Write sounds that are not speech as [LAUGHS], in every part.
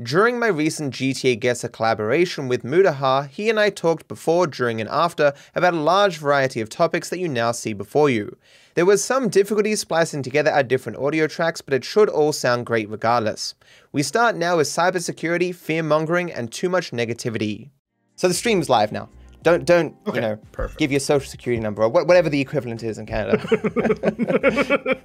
During my recent GTAguessr collaboration with Mutahar, he and I talked before, during, and after about a large variety of topics that you now see before you. There was some difficulty splicing together our different audio tracks, but it should all sound great regardless. We start now with cybersecurity, fear mongering, and too much negativity. So the stream's live now. Don't don't Okay, you know perfect. give your social security number or wha- whatever the equivalent is in Canada.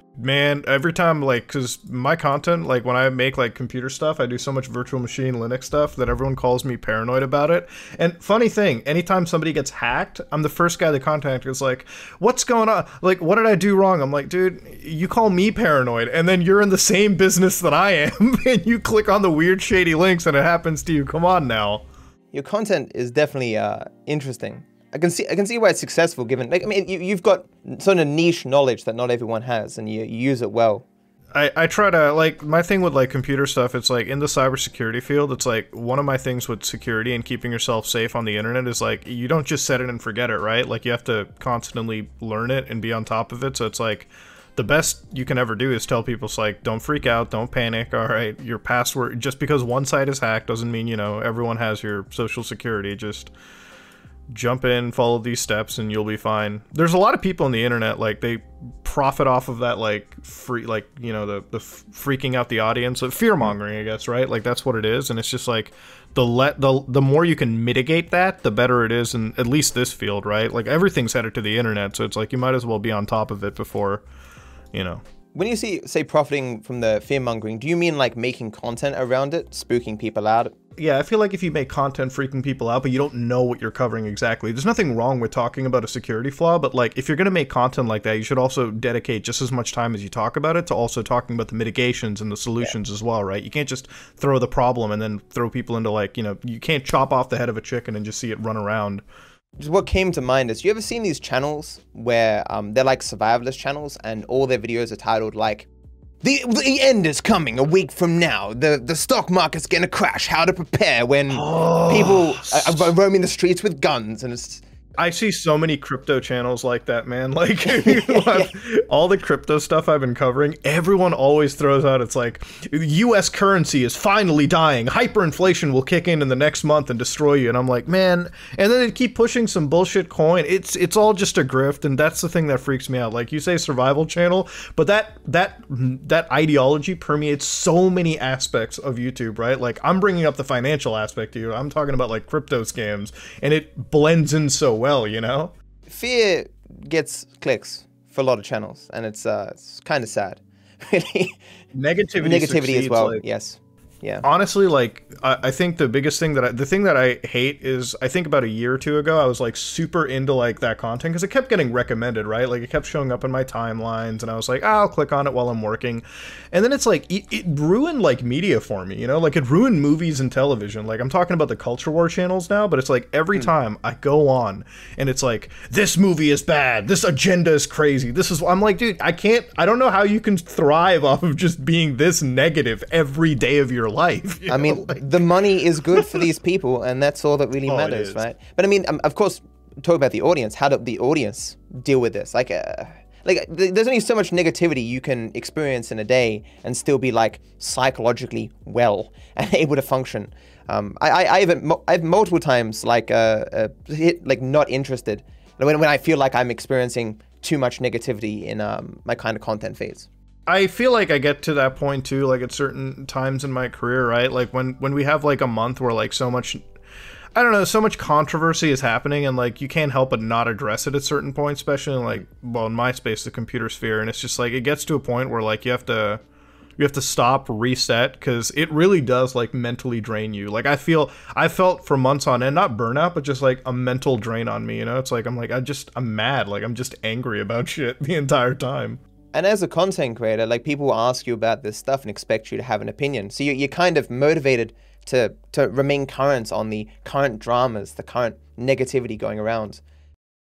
[LAUGHS] Man, every time, like, because my content, like, when I make, like, computer stuff, I do so much virtual machine Linux stuff that everyone calls me paranoid about it. And funny thing, anytime somebody gets hacked, I'm the first guy they contact is like, what's going on? Like, what did I do wrong? I'm like, dude, you call me paranoid, and then you're in the same business that I am, [LAUGHS] and you click on the weird, shady links, and it happens to you. Come on now. Your content is definitely uh, interesting. I can see I can see why it's successful given like I mean you, you've got sort of niche knowledge that not everyone has and you, you use it well. I, I try to like my thing with like computer stuff it's like in the cybersecurity field it's like one of my things with security and keeping yourself safe on the internet is like you don't just set it and forget it right like you have to constantly learn it and be on top of it so it's like the best you can ever do is tell people it's like don't freak out don't panic all right your password just because one site is hacked doesn't mean you know everyone has your social security just jump in, follow these steps, and you'll be fine. There's a lot of people on the internet like they profit off of that like free like you know the the freaking out the audience, like fear mongering, I guess, right? Like that's what it is, and it's just like the let the the more you can mitigate that, the better it is in at least this field, right? Like everything's headed to the internet, so it's like you might as well be on top of it before, you know. When you see say profiting from the fear mongering, do you mean like making content around it, spooking people out? Yeah, I feel like if you make content freaking people out, but you don't know what you're covering exactly, there's nothing wrong with talking about a security flaw, but like if you're going to make content like that, you should also dedicate just as much time as you talk about it to also talking about the mitigations and the solutions as well, right? You can't just throw the problem and then throw people into like, you know, you can't chop off the head of a chicken and just see it run around. Just what came to mind is you ever seen these channels where um, they're like survivalist channels and all their videos are titled like the, the end is coming a week from now. The the stock market's gonna crash. How to prepare when [GASPS] people are, are roaming the streets with guns and it's I see so many crypto channels like that, man. [LAUGHS] Like [LAUGHS] all the crypto stuff I've been covering, everyone always throws out it's like US currency is finally dying. Hyperinflation will kick in in the next month and destroy you. And I'm like, "Man." And then they keep pushing some bullshit coin. It's it's all just a grift and that's the thing that freaks me out. Like you say survival channel, but that that that ideology permeates so many aspects of YouTube, right? Like I'm bringing up the financial aspect to you. I'm talking about like crypto scams and it blends in so well, you know? fear gets clicks for a lot of channels and it's uh it's kind of sad. [LAUGHS] Really, Negativity, negativity as well. like- yes, yeah. honestly like I, I think the biggest thing that I, the thing that i hate is i think about a year or two ago i was like super into like that content because it kept getting recommended right? Like it kept showing up in my timelines and i was like "Ah, i'll click on it while i'm working. And then it's like it, it ruined like media for me you know? Like it ruined movies and television. Like i'm talking about the culture war channels now but it's like every time i go on and it's like this movie is bad. This agenda is crazy. This is i'm like dude i can't i don't know how you can thrive off of just being this negative every day of your life I know? mean, the money is good for these people, and that's all that really [LAUGHS] Oh, matters, right? But I mean, um, of course, talk about the audience. How do the audience deal with this? Like, uh, like there's only so much negativity you can experience in a day and still be like psychologically well [LAUGHS] and able to function. Um, I, I, I have I've multiple times like uh, uh, hit like not interested when when I feel like I'm experiencing too much negativity in um, my kind of content phase. I feel like I get to that point too, like at certain times in my career, right? Like when when we have like a month where like so much I don't know, so much controversy is happening and like you can't help but not address it at certain points, especially in like well in my space, the computer sphere, and it's just like it gets to a point where like you have to you have to stop, reset, because it really does like mentally drain you. Like I feel I felt for months on end, not burnout, but just like a mental drain on me, you know? It's like I'm like I just I'm mad, like I'm just angry about [LAUGHS] shit the entire time. And as a content creator, like people will ask you about this stuff and expect you to have an opinion. So you're, you're kind of motivated to to remain current on the current dramas, the current negativity going around.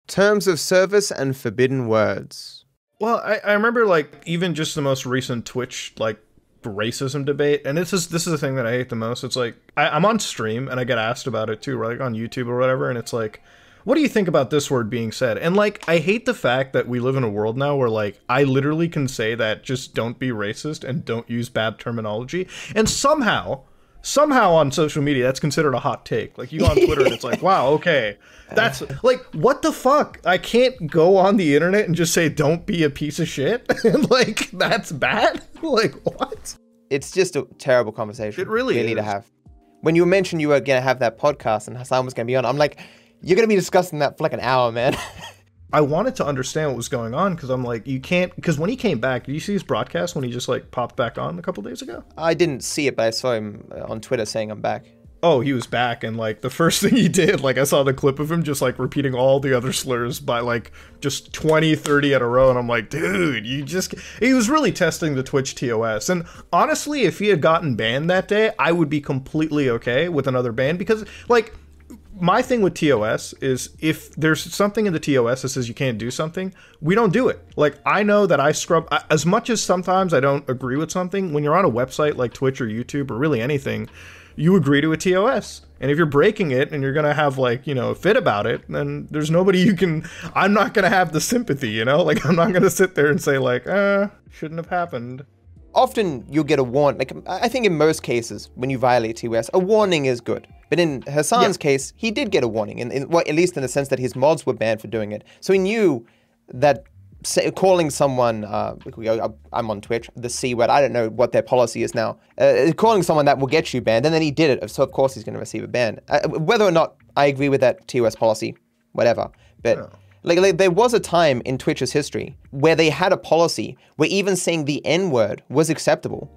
Terms of service and forbidden words. Well, I, I remember like even just the most recent Twitch like racism debate, and this is this is the thing that I hate the most. It's like I, I'm on stream and I get asked about it too, right? Like on YouTube or whatever, and it's like, what do you think about this word being said? And like I hate the fact that we live in a world now where like I literally can say that just don't be racist and don't use bad terminology, and somehow somehow on social media that's considered a hot take. Like you go on Twitter and it's like, [LAUGHS] wow, okay. That's like what the fuck? I can't go on the internet and just say don't be a piece of shit. [LAUGHS] like that's bad? [LAUGHS] Like what? It's just a terrible conversation. It really really to is. have. When you mentioned you were gonna have that podcast and Hasan was gonna be on, I'm like, you're gonna be discussing that for like an hour, man. [LAUGHS] I wanted to understand what was going on because I'm like, you can't. Because when he came back, did you see his broadcast when he just like popped back on a couple days ago? I didn't see it, but I saw him uh, on Twitter saying I'm back. Oh, he was back, and like the [LAUGHS] first thing he did, like I saw the clip of him just like repeating all the other slurs by like just 20, 30 at a row, and I'm like, dude, you just. He was really testing the Twitch TOS. And honestly, if he had gotten banned that day, I would be completely okay with another ban because, like, my thing with TOS is if there's something in the TOS that says you can't do something, we don't do it. Like I know that I scrub as much as sometimes I don't agree with something. When you're on a website like Twitch or YouTube or really anything, you agree to a TOS. And if you're breaking it and you're gonna have like you know a fit about it, then there's nobody you can. I'm not gonna have the sympathy, you know. Like [LAUGHS] I'm not gonna sit there and say like, uh, shouldn't have happened. Often you'll get a warning. Like I think in most cases, when you violate TOS, a warning is good. But in Hasan's case, he did get a warning, in, in well, at least in the sense that his mods were banned for doing it. So he knew that say, calling someone, uh, I'm on Twitch, the C word. I don't know what their policy is now. Uh, calling someone that will get you banned, and then he did it. So of course he's going to receive a ban. Uh, whether or not I agree with that TOS policy, whatever. But like, like there was a time in Twitch's history where they had a policy where even saying the N word was acceptable,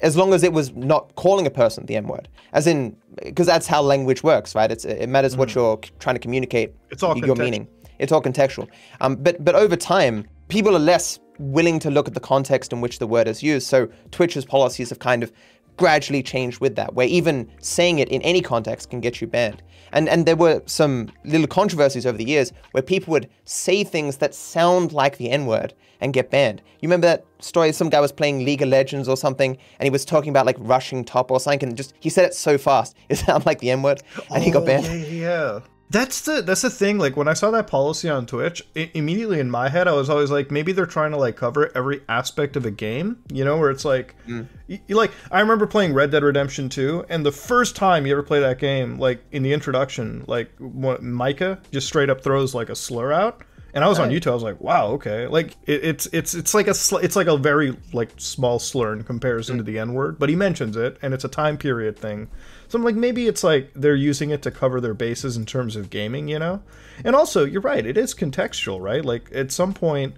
as long as it was not calling a person the N word. As in, because that's how language works, right? It's it matters what you're trying to communicate. Mm-hmm. It's all your contextual. meaning. It's all contextual. Um, but but over time, people are less willing to look at the context in which the word is used. So Twitch's policies have kind of gradually changed with that, where even saying it in any context can get you banned. And and there were some little controversies over the years where people would say things that sound like the N word and get banned. You remember that story? Some guy was playing League of Legends or something, and he was talking about like rushing top or something, and just he said it so fast, [LAUGHS] it sounded like the N word, and he got Oh, banned. Yeah, yeah. That's the that's the thing. Like when I saw that policy on Twitch, i immediately in my head, I was always like, maybe they're trying to like cover every aspect of a game. You know, where it's like, mm. y- you, like I remember playing Red Dead Redemption 2, and the first time you ever play that game, like in the introduction, like what, Micah just straight up throws like a slur out. And I was on YouTube. I was like, "Wow, okay." Like it, it's it's it's like a sl- it's like a very like small slur in comparison to mm. the N word, but he mentions it, and it's a time period thing. So I'm like, maybe it's like they're using it to cover their bases in terms of gaming, you know? And also, you're right, it is contextual, right? Like at some point,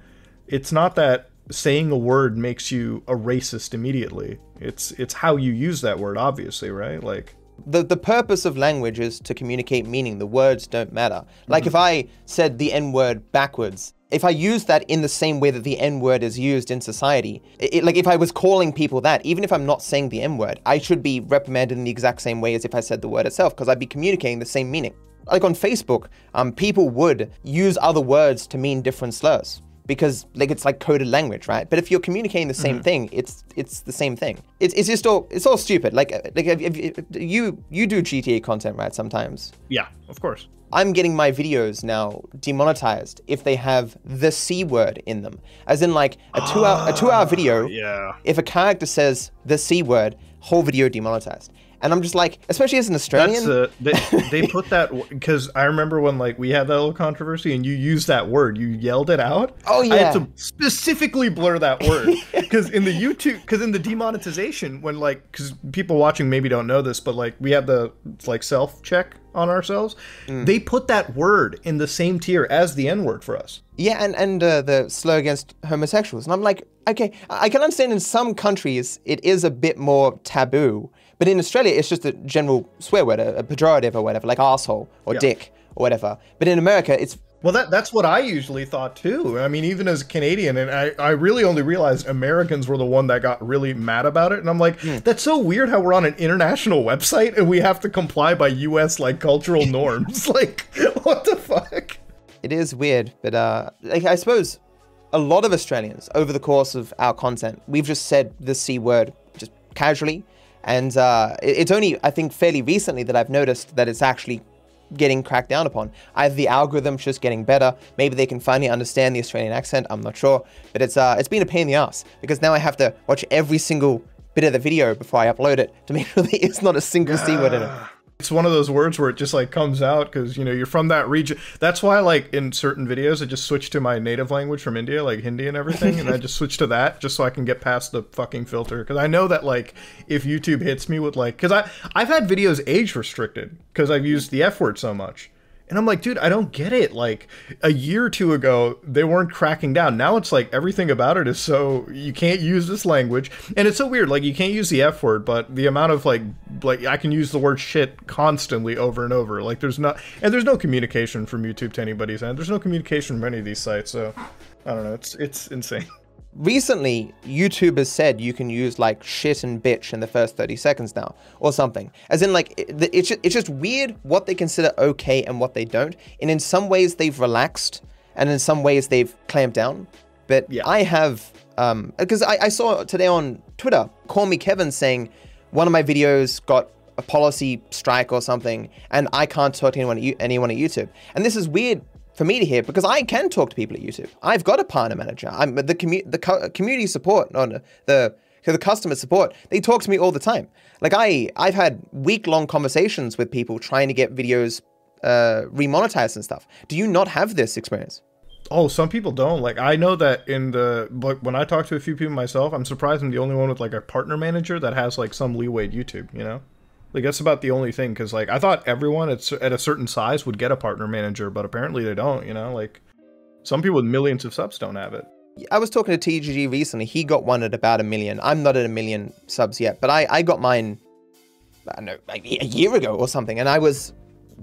it's not that saying a word makes you a racist immediately. It's it's how you use that word, obviously, right? Like the the purpose of language is to communicate meaning. The words don't matter. Like if I said the N word backwards, if I use that in the same way that the N word is used in society, it, like if I was calling people that, even if I'm not saying the N word, I should be reprimanded in the exact same way as if I said the word itself, because I'd be communicating the same meaning. Like on Facebook, um, people would use other words to mean different slurs because like it's like coded language, right? But if you're communicating the same thing, it's it's the same thing. It's, it's just all it's all stupid. Like uh, like if, if, if you you do GTA content, right? Sometimes yeah, of course. I'm getting my videos now demonetized if they have the c word in them, as in like a two hour a two hour video. Yeah. If a character says the c word, whole video demonetized. And I'm just like, especially as an Australian. That's uh, they, they [LAUGHS] put that because I remember when like we had that little controversy and you used that word, you yelled it out. Oh, yeah, I had to specifically blur that [LAUGHS] word because in the YouTube, because in the demonetization, when like because people watching maybe don't know this, but like we have the like self check on ourselves, Mm. they put that word in the same tier as the N word for us. Yeah, and and uh, the slur against homosexuals, and I'm like, okay, I can understand in some countries it is a bit more taboo, but in Australia it's just a general swear word, a, a pejorative or whatever, like asshole or Yeah. dick or whatever. But in America, it's Well, that that's what I usually thought too. I mean, even as a Canadian, and I, I really only realized Americans were the one that got really mad about it. And I'm like, that's so weird how we're on an international website and we have to comply by U.S. like cultural [LAUGHS] norms. [LAUGHS] like, what the fuck? it is weird. But uh, like I suppose a lot of Australians over the course of our content, we've just said the c word just casually, and uh, it's only I think fairly recently that I've noticed that it's actually getting cracked down upon. Either the algorithm's just getting better, maybe they can finally understand the Australian accent. I'm not sure, but it's uh, it's been a pain in the ass because now I have to watch every single bit of the video before I upload it to make [LAUGHS] sure there is not a single C word in it. It's one of those words where it just like comes out because you know you're from that region. That's why like in certain videos I just switch to my native language from India, like Hindi and everything, and I just switch to that just so I can get past the fucking filter. Because I know that like if YouTube hits me with like, because I I've had videos age restricted because I've used the F word so much. And I'm like, dude, I don't get it. Like a year or two ago, they weren't cracking down. Now it's like everything about it is so you can't use this language, and it's so weird. Like you can't use the f word, but the amount of like like I can use the word shit constantly over and over. Like there's not and there's no communication from YouTube to anybody's end. There's no communication from any of these sites. So I don't know. It's it's insane. [LAUGHS] recently YouTube has said you can use like shit and bitch in the first 30 seconds now or something. As in like it, it's, just, it's just weird what they consider okay and what they don't and in some ways they've relaxed and in some ways they've clamped down. But Yeah. i have um because I, I saw today on twitter call me kevin saying one of my videos got a policy strike or something and i can't talk to anyone anyone at youtube. And this is weird for me to hear because I can talk to people at YouTube. I've got a partner manager. I'm the commu- the co- community support, no, no, the the customer support. They talk to me all the time. Like I I've had week long conversations with people trying to get videos uh, remonetized and stuff. Do you not have this experience? Oh, some people don't. Like I know that in the but when I talk to a few people myself, I'm surprised I'm the only one with like a partner manager that has like some leeway at YouTube. You know, like that's about the only thing. Because like I thought everyone at at a certain size would get a partner manager, but apparently they don't. You know, like some people with millions of subs don't have it. I was talking to TGG recently. He got one at about a million. I'm not at a million subs yet, but I, I got mine, I don't know, like a year ago or something. And I was,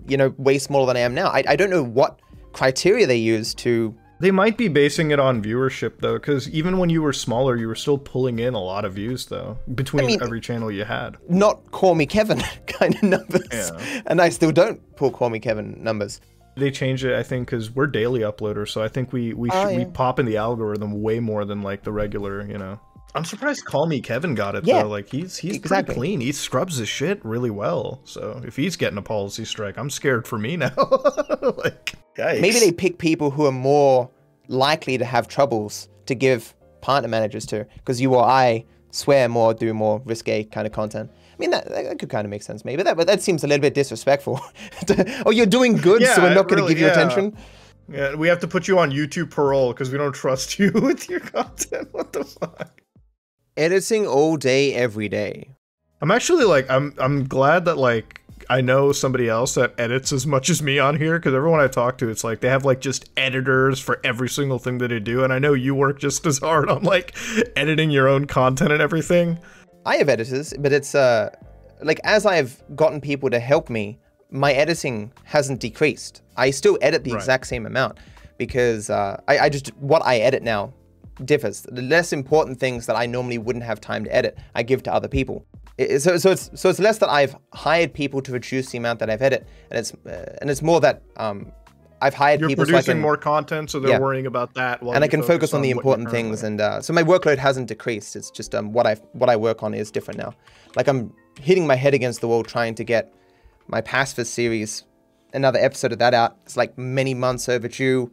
you know, way smaller than I am now. I, I don't know what criteria they use to. They might be basing it on viewership though, because even when you were smaller, you were still pulling in a lot of views though between mean- every channel you had. Not call me Kevin [LAUGHS] kind of numbers. Yeah. And I still don't pull call me Kevin numbers. They changed it, I think, because we're daily uploaders, so I think we we Oh, should, we pop in the algorithm way more than like the regular, you know. I'm surprised Call Me Kevin got it Yeah, though. Like he's he's exactly. pretty clean. He scrubs his shit really well. So if he's getting a policy strike, I'm scared for me now. [LAUGHS] like yikes. Maybe they pick people who are more likely to have troubles to give partner managers to, because you or I swear more, do more risque kind of content. I mean, that, that could kind of make sense, maybe. That, but that seems a little bit disrespectful. [LAUGHS] oh, you're doing good, so we're not going to really, give you yeah. attention. Yeah, we have to put you on YouTube parole because we don't trust [LAUGHS] you with your content. What the fuck? Editing all day, every day. I'm actually like I'm I'm glad that like I know somebody else that edits as much as me on here because everyone I talk to, it's like they have like just editors for every single thing that they do, and I know you work just as hard on like editing your own content and everything. I have editors, but it's uh, like as I've gotten people to help me, my editing hasn't decreased. I still edit the Right. exact same amount because uh, I, I just what I edit now differs. The less important things that I normally wouldn't have time to edit, I give to other people. It- so, so it's so it's less that I've hired people to reduce the amount that I've edit, and it's uh, and it's more that um, I've hired You're people so I producing can, more content, so they're Yeah. worrying about that. While and I can focus on the important things, and uh, so my workload hasn't decreased. It's just um, what I what I work on is different now. Like I'm hitting my head against the wall trying to get my Pacifist series, another episode of that out. It's like many months overdue.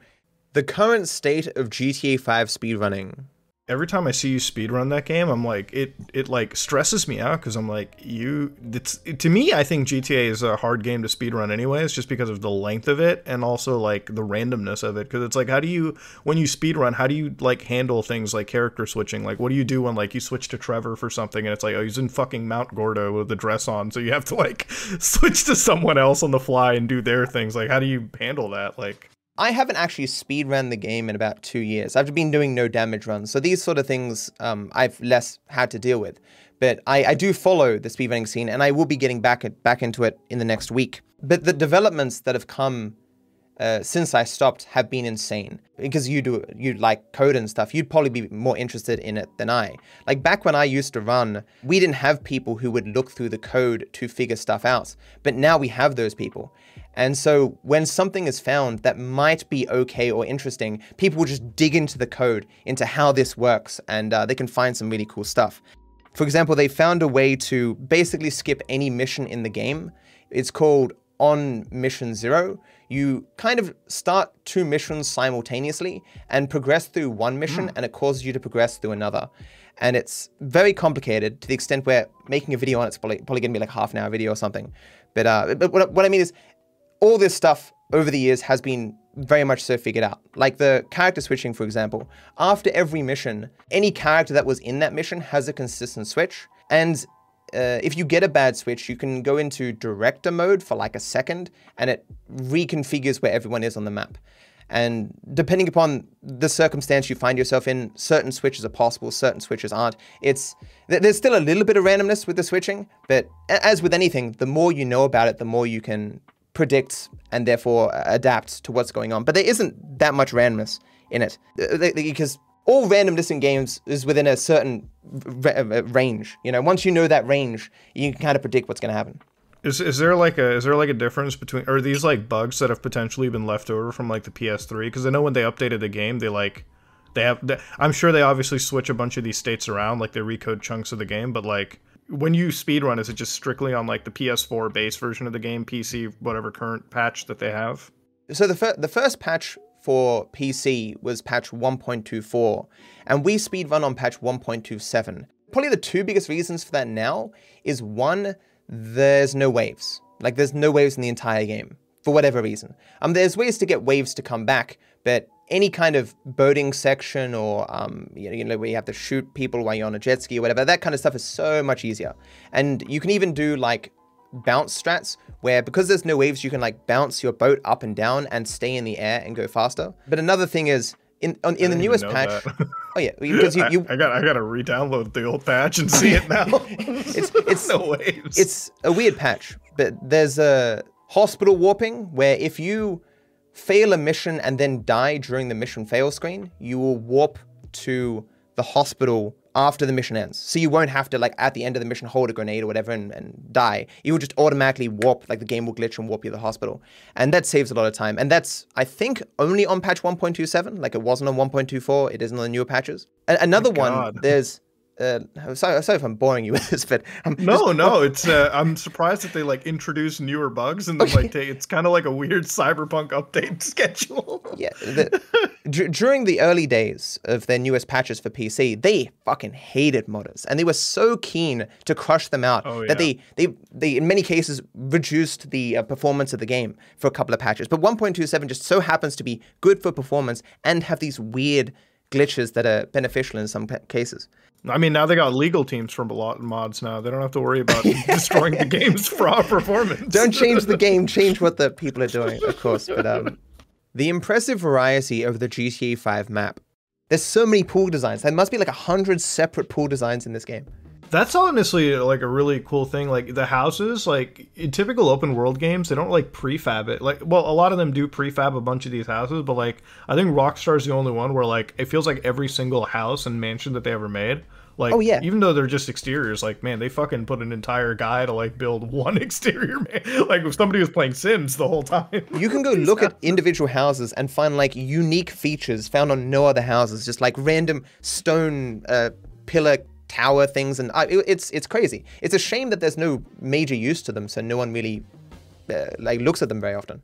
The current state of GTA 5 speedrunning. every time I see you speedrun that game, I'm like it it like stresses me out because I'm like you it's to me I think GTA is a hard game to speedrun anyways just because of the length of it and also like the randomness of it because it's like how do you when you speedrun how do you like handle things like character switching? Like what do you do when like you switch to Trevor for something and it's like oh he's in fucking Mount Gordo with the dress on so you have to like [LAUGHS] switch to someone else on the fly and do their things? Like how do you handle that? Like I haven't actually speedrun the game in about two years. I've been doing no damage runs, so these sort of things um, I've less had to deal with. But I, I do follow the speedrunning scene, and I will be getting back back into it in the next week. But the developments that have come uh, since I stopped have been insane. Because you do you like code and stuff, you'd probably be more interested in it than I. Like back when I used to run, we didn't have people who would look through the code to figure stuff out. But now we have those people. And so when something is found that might be okay or interesting, people will just dig into the code, into how this works, and uh, they can find some really cool stuff. For example, they found a way to basically skip any mission in the game. It's called on mission zero. You kind of start two missions simultaneously and progress through one mission, and it causes you to progress through another. and it's very complicated to the extent where making a video on it's probably, probably going to be like a half an hour video or something. But uh, but what, what I mean is, all this stuff over the years has been very much so figured out. Like the character switching, for example. After every mission, any character that was in that mission has a consistent switch, and uh, if you get a bad switch, you can go into director mode for like a second, and it reconfigures where everyone is on the map. And depending upon the circumstance you find yourself in, certain switches are possible, certain switches aren't. It's there's still a little bit of randomness with the switching, but as with anything, the more you know about it, the more you can predict and therefore adapt to what's going on. But there isn't that much randomness in it because all randomness in games is within a certain range. You know, once you know that range, you can kind of predict what's going to happen. Is is there like a is there like a difference between are these like bugs that have potentially been left over from like the PS3? Because I know when they updated the game, they like they have. They, I'm sure they obviously switch a bunch of these states around, like they recode chunks of the game. But like when you speedrun, is it just strictly on like the PS4 base version of the game, PC, whatever current patch that they have? So the fir- the first patch for PC was patch 1.24, and we speedrun on patch 1.27. Probably the two biggest reasons for that now is one there's no waves. Like there's no waves in the entire game for whatever reason. Um, there's ways to get waves to come back, but any kind of boating section or um, you, know, you know where you have to shoot people while you're on a jet ski or whatever, that kind of stuff is so much easier. And you can even do like bounce strats where because there's no waves, you can like bounce your boat up and down and stay in the air and go faster. But another thing is in on, in the newest patch. [LAUGHS] oh yeah, because you, [LAUGHS] you I, I, got I got to re-download the old patch and see it [LAUGHS] now. it's it's no waves. It's a weird patch, but there's a hospital warping where if you fail a mission and then die during the mission fail screen, you will warp to the hospital after the mission ends. So you won't have to like at the end of the mission hold a grenade or whatever and, and die. You will just automatically warp, like the game will glitch and warp you to the hospital. And that saves a lot of time. And that's I think only on patch 1.27. Like it wasn't on 1.24. It isn't on the newer patches. A- another one, [LAUGHS] there's uh, sorry, sorry if I'm boring you [LAUGHS] with this, but um, no, just, no, [LAUGHS] it's uh, I'm surprised that they like introduce newer bugs and okay. like they, it's kind of like a weird cyberpunk update [LAUGHS] schedule. yeah, the, d- during the early days of their newest patches for PC, they fucking hated modders, and they were so keen to crush them out oh, yeah. that they, they they in many cases reduced the uh, performance of the game for a couple of patches. But 1.27 just so happens to be good for performance and have these weird glitches that are beneficial in some cases. I mean, now they got legal teams from a lot of mods now. They don't have to worry about [LAUGHS] destroying the game's [LAUGHS] raw performance. Don't change the game, [LAUGHS] change what the people are doing, of course. But um, the impressive variety of the GTA 5 map. There's so many pool designs. There must be like a hundred separate pool designs in this game. That's honestly like a really cool thing. Like the houses, like in typical open world games, they don't like prefab it. Like, well, a lot of them do prefab a bunch of these houses, but like I think Rockstar's the only one where like it feels like every single house and mansion that they ever made like, oh yeah, even though they're just exteriors, like man, they fucking put an entire guy to like build [LAUGHS] one exterior. Man. Like if somebody was playing Sims the whole time. You can go [LAUGHS] look at individual houses and find like unique features found on no other houses, just like random stone uh, pillar tower things, and uh, it's it's crazy. It's a shame that there's no major use to them, so no one really uh, like looks at them very often.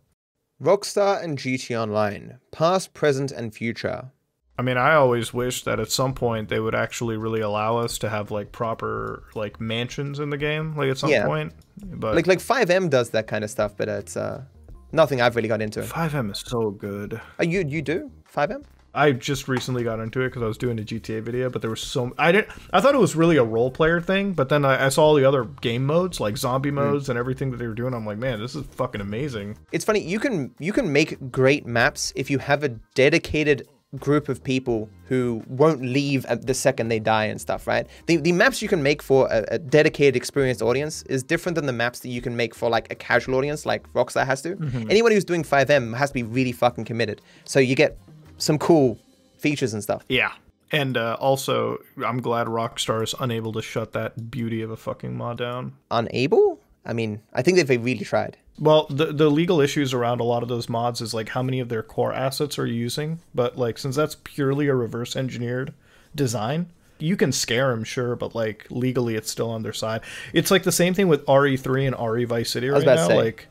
Rockstar and GT Online, past, present, and future I mean, I always wish that at some point they would actually really allow us to have like proper like mansions in the game, like at some yeah. point. But like like FiveM does that kind of stuff, but it's uh nothing I've really got into. FiveM is so good. Uh, you you do FiveM? I just recently got into it because I was doing a GTA video, but there was so I didn't. I thought it was really a role player thing, but then I, I saw all the other game modes, like zombie hmm. modes mm. and everything that they were doing. I'm like, man, this is fucking amazing. It's funny you can you can make great maps if you have a dedicated group of people who won't leave at the second they die and stuff, right? The, the maps you can make for a, a, dedicated, experienced audience is different than the maps that you can make for like a casual audience, like Rockstar has to. Mm-hmm. Anyone who's doing FiveM has to be really fucking committed. So you get some cool features and stuff. Yeah. And uh, also, I'm glad Rockstar is unable to shut that beauty of a fucking mod down. Unable? I mean, I think they've really tried. Well, the the legal issues around a lot of those mods is like how many of their core assets are you using. But like since that's purely a reverse engineered design, you can scare them, sure, but like legally it's still on their side. It's like the same thing with RE3 and RE Vice City right now. Like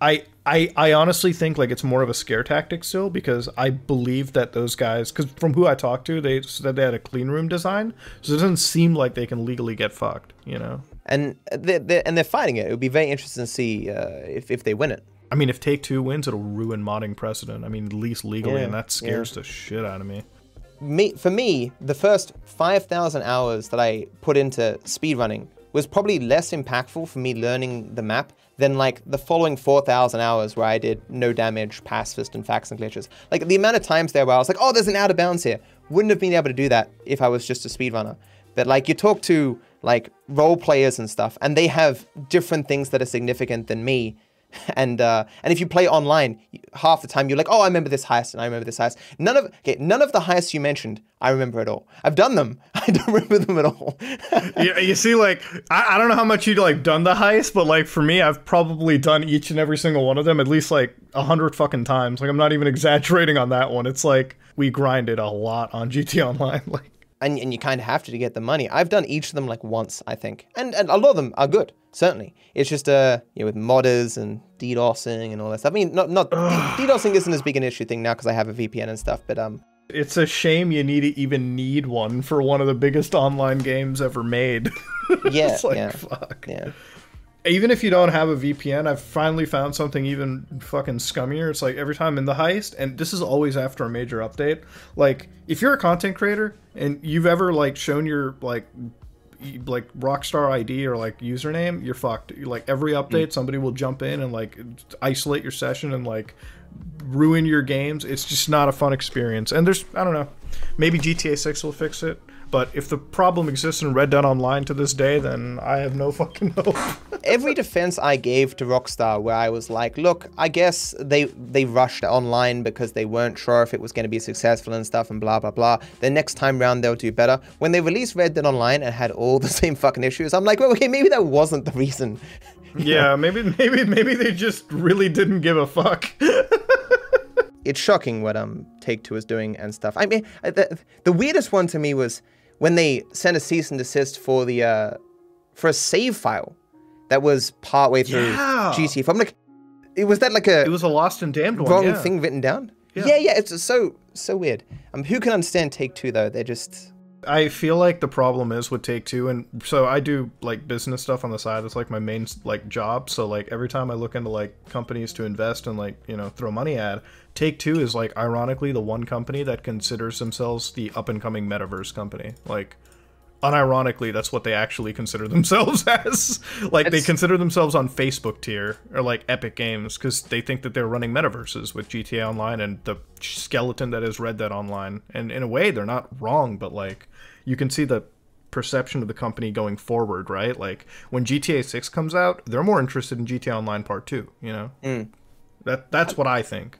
I, I I honestly think like it's more of a scare tactic still because I believe that those guys because from who I talked to they said they had a clean room design so it doesn't seem like they can legally get fucked you know and they're, they're and they're fighting it. It would be very interesting to see uh, if if they win it. I mean if Take Two wins it'll ruin modding precedent I mean at least legally Yeah, and that scares yeah. the shit out of me me for me, the first 5,000 hours that I put into speedrunning was probably less impactful for me learning the map than like the following 4,000 hours where I did no damage, pacifist, and facts and glitches. Like the amount of times there where I was like, oh, there's an out of bounds here. Wouldn't have been able to do that if I was just a speedrunner. But like you talk to like role players and stuff, and they have different things that are significant than me. [LAUGHS] And uh, and if you play online, half the time you're like, oh, I remember this heist and I remember this heist. None of okay, none of the heists you mentioned, I remember at all. I've done them. [LAUGHS] I don't remember them at all. [LAUGHS] yeah, you see, like I, I don't know how much you like done the heist, but like for me, I've probably done each and every single one of them at least like a hundred fucking times. Like I'm not even exaggerating on that one. It's like we grinded a lot on GT Online. Like and, and you kind of have to to get the money. I've done each of them like once, I think, and and a lot of them are good. Certainly, it's just uh, you know, with modders and DDoSing and all that stuff. I mean, not not DDoSing isn't as big an issue thing now because I have a VPN and stuff, but um, it's a shame you need to even need one for one of the biggest online games ever made. [LAUGHS] yeah, it's like yeah, fuck. yeah. even if you don't have a VPN, I've finally found something even fucking scummier. It's like every time in the heist, and this is always after a major update. Like, if you're a content creator and you've ever like shown your like like Rockstar ID or like username, you're fucked. Like every update, mm. somebody will jump in and like isolate your session and like ruin your games. It's just not a fun experience. And there's I don't know, maybe GTA 6 will fix it. But if the problem exists in Red Dead Online to this day, then I have no [LAUGHS] fucking hope. Every defense I gave to Rockstar, where I was like, "Look, I guess they they rushed online because they weren't sure if it was going to be successful and stuff, and blah blah blah. The next time round they'll do better." When they released Red Dead Online and had all [LAUGHS] the same fucking issues, I'm like, "Well, okay, maybe that wasn't the reason." [LAUGHS] Yeah, maybe maybe maybe they just really didn't give a fuck. it's shocking what um Take Two is doing and stuff. I mean, the, the weirdest one to me was when they sent a cease and desist for the uh for a save file that was partway through Yeah. GT. I'm like, it was that like a It was a lost and damned one. wrong yeah. thing written down? Yeah. Yeah. yeah, It's so so weird. Um, who can understand Take Two though? They're just I feel like the problem is with Take Two, and so I do like business stuff on the side. It's like my main like job. So like every time I look into like companies to invest and like you know throw money at, Take Two is like ironically the one company that considers themselves the up and coming metaverse company. Like unironically, that's what they actually consider themselves [LAUGHS] as. like they consider themselves on Facebook tier or like Epic Games because they think that they're running metaverses with GTA Online and the skeleton that is Red Dead Online. And in a way, they're not wrong, but like you can see the perception of the company going forward, right? Like when GTA 6 comes out, they're more interested in GTA Online Part 2, you know? Hmm. That that's what I think.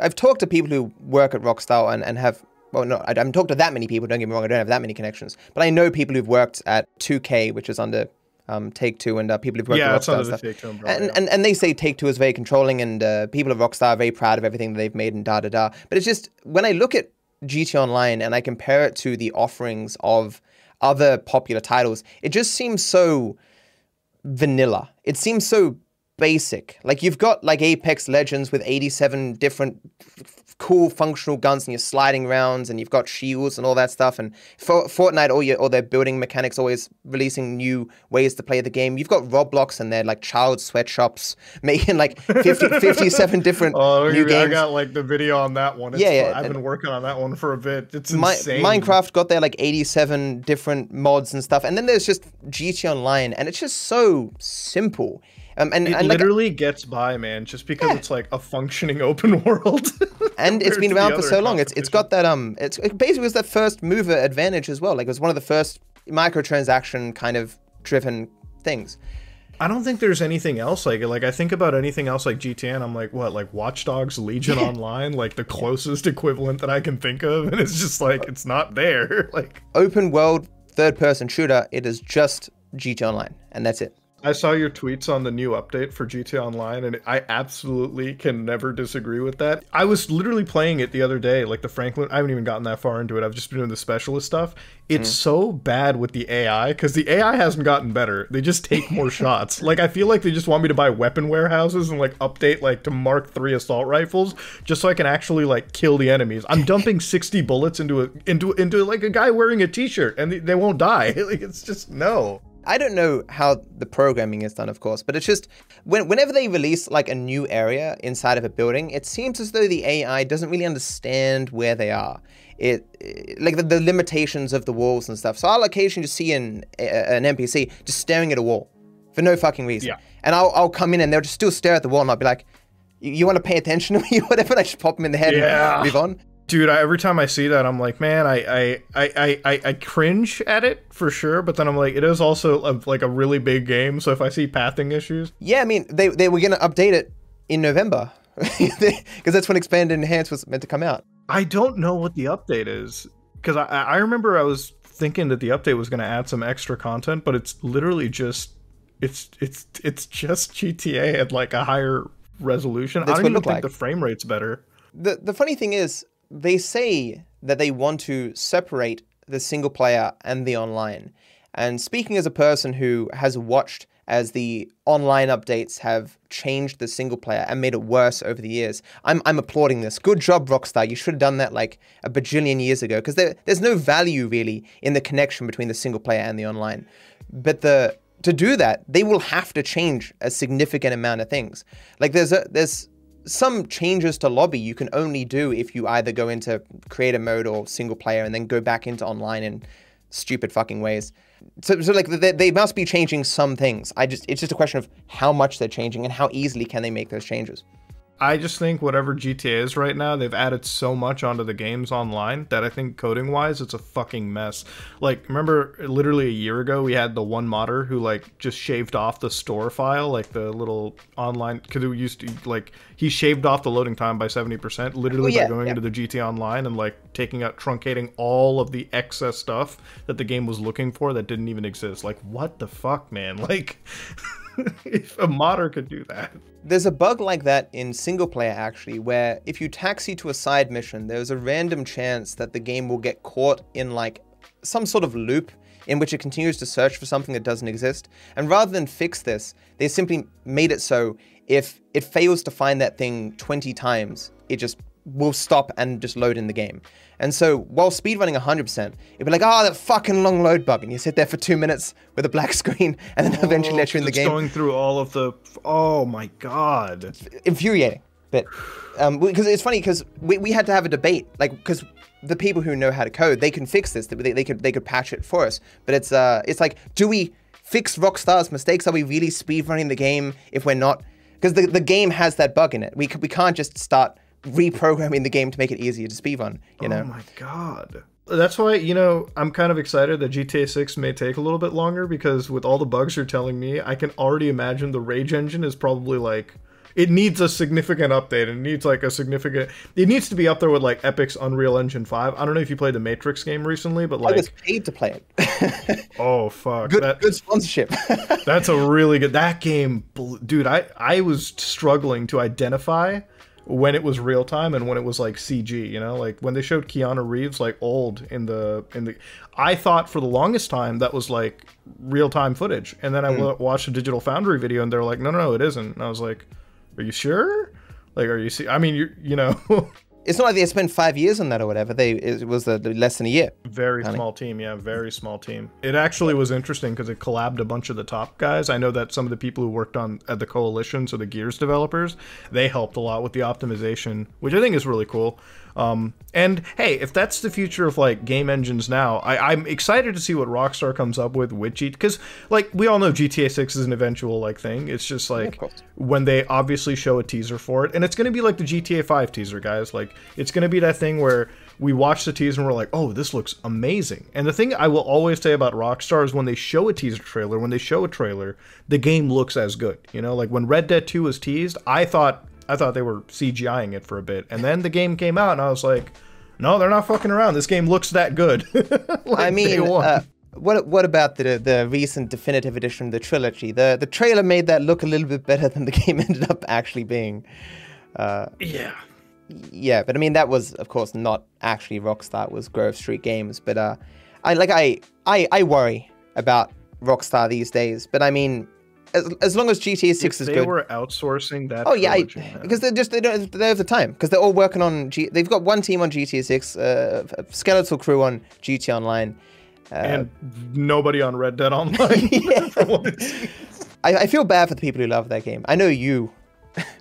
I've talked to people who work at Rockstar and, and have well no I haven't talked to that many people. Don't get me wrong, I don't have that many connections, but I know people who've worked at 2K, which is under um, Take Two, and uh, people who've worked Yeah, at it's Rockstar under and the stuff. Umbrella, and, yeah. and and they say Take Two is very controlling, and uh, people at Rockstar are very proud of everything that they've made and da da da. But it's just when I look at GT Online and I compare it to the offerings of other popular titles, it just seems so vanilla. It seems so basic. Like you've got like Apex Legends with 87 different cool functional guns and you're sliding rounds and you've got shields and all that stuff and for Fortnite all your all their building mechanics always releasing new ways to play the game. You've got Roblox and their like child sweatshops [LAUGHS] making like 50, [LAUGHS] 57 different Oh, new I got like the video on that one. It's Yeah, yeah. I've been working on that one for a bit. It's insane. Minecraft got their like 87 different mods and stuff, and then there's just GT Online, and it's just so simple. Um, and It and, like, literally gets by, man, just because it's like a functioning [LAUGHS] open world. and it's been around for so long. It's it's got that um, it's it basically was that first mover advantage as well. Like it was one of the first microtransaction kind of driven things. I don't think there's anything else like it. Like I think about anything else like GTA, and I'm like, what, like Watch Dogs Legion Online, like the closest equivalent that I can think of, and it's just like it's not there. [LAUGHS] Like Open world third person shooter. It is just GT Online, and that's it. I saw your tweets on the new update for GTA Online, and I absolutely can never disagree with that. I was literally playing it the other day, like the Franklin. I haven't even gotten that far into it. I've just been doing the specialist stuff. It's mm. so bad with the AI because the AI hasn't gotten better. They just take more [LAUGHS] shots. Like I feel like they just want me to buy weapon warehouses and like update like to Mark III assault rifles just so I can actually like kill the enemies. I'm dumping 60 bullets into a into into like a guy wearing a t-shirt and they, they won't die. [LAUGHS] like it's just no. I don't know how the programming is done, of course, but it's just when, whenever they release like a new area inside of a building, it seems as though the AI doesn't really understand where they are. It, it like the, the, limitations of the walls and stuff. So I'll occasionally just see an eh, eh, an NPC just staring at a wall for no fucking reason, yeah. and I'll I'll come in and they'll just still stare at the wall, and I'll be like, "You, you want to pay attention to me, or [LAUGHS] whatever?" And I just pop them in the head yeah. and move on. Dude, I, every time I see that, I'm like, man, I, I, I, I, I cringe at it for sure. But then I'm like, it is also a, like a really big game. So if I see pathing issues, yeah, I mean, they they were gonna update it in November [LAUGHS] because that's when Expand and Enhance was meant to come out. I don't know what the update is because I, I remember I was thinking that the update was going to add some extra content, but it's literally just it's it's it's just GTA at like a higher resolution. That's I don't even think like. the frame rate's better. The the funny thing is they say that they want to separate the single player and the online. And speaking as a person who has watched as the online updates have changed the single player and made it worse over the years, I'm, I'm applauding this. Good job, Rockstar. You should have done that like a bajillion years ago because there, there's no value really in the connection between the single player and the online. But the to do that, they will have to change a significant amount of things. Like there's a there's some changes to lobby you can only do if you either go into creator mode or single player and then go back into online in stupid fucking ways. So, so like they, they must be changing some things. I just it's just a question of how much they're changing and how easily can they make those changes. I just think whatever GTA is right now, they've added so much onto the games online that I think coding wise, it's a fucking mess. Like, remember, literally a year ago, we had the one modder who like just shaved off the store file, like the little online, because it used to like he shaved off the loading time by seventy percent, literally oh, yeah, by going yeah. into the GTA Online and like taking out, truncating all of the excess stuff that the game was looking for that didn't even exist. Like, what the fuck, man? [LAUGHS] Like. [LAUGHS] if a modder could do that. There's a bug like that in single player actually, where if you taxi to a side mission, there's a random chance that the game will get caught in like some sort of loop in which it continues to search for something that doesn't exist. And rather than fix this, they simply made it so if it fails to find that thing 20 times, it just will stop and just load in the game. And so while speedrunning 100%, it'd be like, oh, that fucking long load bug. And you sit there for two minutes with a black [LAUGHS] screen and then oh, eventually let you in the game. going through all of the. Oh my God. It's infuriating. But um, because it's funny because we, we had to have a debate, like, because the people who know how to code, they can fix this. They, they could they could patch it for us. But it's uh it's like, do we fix Rockstar's mistakes? Are we really speedrunning the game if we're not? Because the, the game has that bug in it. We, we can't just start reprogramming the game to make it easier to speedrun. You know? Oh my god. That's why, you know, I'm kind of excited that GTA 6 may take a little bit longer because with all the bugs you're telling me, I can already imagine the Rage engine is probably like it needs a significant update. It needs like a significant. It needs to be up there with like Epic's Unreal Engine Five. I don't know if you played the Matrix game recently, but like I was paid to play it. [LAUGHS] oh fuck! Good, that, good sponsorship. [LAUGHS] that's a really good. That game, dude. I I was struggling to identify when it was real time and when it was like CG, you know, like when they showed Keanu Reeves like old in the in the I thought for the longest time that was like real time footage. And then I mm. watched a Digital Foundry video and they're like, "No, no, no, it isn't." And I was like, "Are you sure?" Like, are you see I mean, you you know, [LAUGHS] it's not like they spent five years on that or whatever. They it was a, less than a year. Very small team, yeah, very small team. It actually was interesting because it collabed a bunch of the top guys. I know that some of the people who worked on at the coalition, so the Gears developers, they helped a lot with the optimization, which I think is really cool. Um, and hey, if that's the future of like game engines now, I, am excited to see what Rockstar comes up with with GTA. Because like we all know, GTA 6 is an eventual like thing. It's just like yeah, when they obviously show a teaser for it, and it's going to be like the GTA 5 teaser, guys. Like it's going to be that thing where we watch the teaser and we're like, oh, this looks amazing. And the thing I will always say about Rockstar is when they show a teaser trailer, when they show a trailer, the game looks as good. You know, like when Red Dead 2 was teased, I thought I thought they were CGIing it for a bit, and then the game came out, and I was like, no, they're not fucking around. This game looks that good. [LAUGHS] like I mean, uh, what what about the the recent definitive edition of the trilogy? The the trailer made that look a little bit better than the [LAUGHS] game ended up actually being. Uh, yeah. Yeah, but I mean that was of course not actually Rockstar. It was Grove Street Games. But uh, I like I I I worry about Rockstar these days. But I mean, as, as long as GTA Six if is they good. They were outsourcing that. Oh yeah, trilogy, because they're just they don't they have the time because they're all working on. G, they've got one team on GTA Six, uh, a skeletal crew on GT Online. Uh, and nobody on Red Dead Online. [LAUGHS] [LAUGHS] Yeah. from what it seems. I, I feel bad for the people who love that game. I know you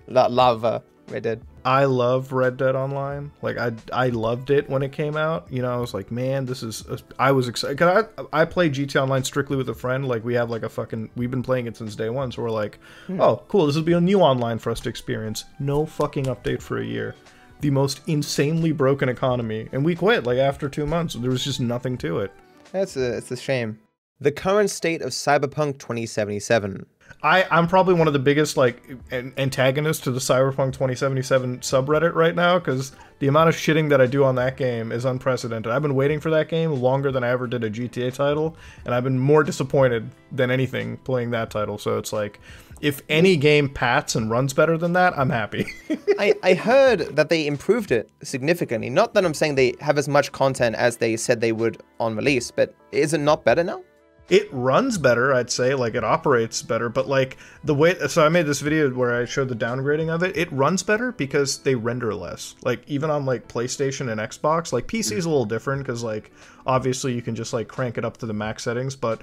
love uh, Red Dead. I love Red Dead Online. Like I, I loved it when it came out. You know, I was like, man, this is. A, I was excited. Cause I, I play GT Online strictly with a friend. Like we have like a fucking. We've been playing it since day one. So we're like, hmm. oh, cool. This will be a new online for us to experience. No fucking update for a year. The most insanely broken economy, and we quit like after two months. There was just nothing to it. That's a it's a shame. The current state of Cyberpunk 2077. I, I'm probably one of the biggest like an- antagonists to the Cyberpunk 2077 subreddit right now because the amount of shitting that I do on that game is unprecedented. I've been waiting for that game longer than I ever did a GTA title, and I've been more disappointed than anything playing that title. So it's like, if any game pats and runs better than that, I'm happy. [LAUGHS] I, I heard that they improved it significantly. Not that I'm saying they have as much content as they said they would on release, but is it not better now? It runs better i'd say like it operates better but like the way so i made this video where i showed the downgrading of it it runs better because they render less. Like even on like playstation and xbox like pc is a little different because like obviously you can just like crank it up to the max settings but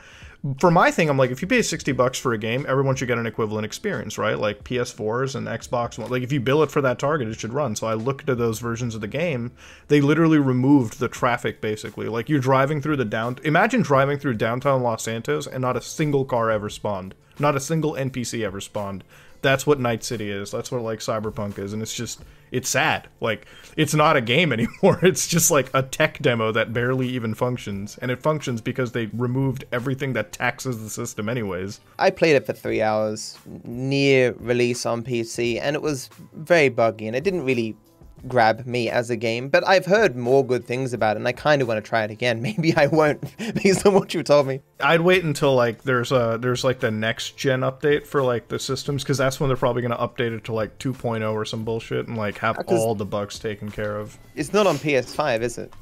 for my thing i'm like if you pay 60 bucks for a game everyone should get an equivalent experience right? Like ps4s and xbox One- like if you bill it for that target it should run. So i looked at those versions of the game. They literally removed the traffic basically. Like you're driving through the down imagine driving through downtown los santos and not a single car ever spawned. Not a single npc ever spawned that's what night city is. That's what like cyberpunk is. And it's just it's sad. Like it's not a game [LAUGHS] anymore. It's just like a tech demo that barely even functions. And it functions because they removed everything that taxes the system anyways. I played it for three hours near release on PC, and it was very buggy, and it didn't really grab me as a game. But I've heard more good things about it, and I kind of want to try it again. [LAUGHS] Maybe I won't, [LAUGHS] based on what you told me. I'd wait until like there's a there's like the next gen update for like the systems because that's when they're probably gonna update it to like 2.0 or some bullshit and like have uh, all the bugs taken care of. It's not on PS5, is it?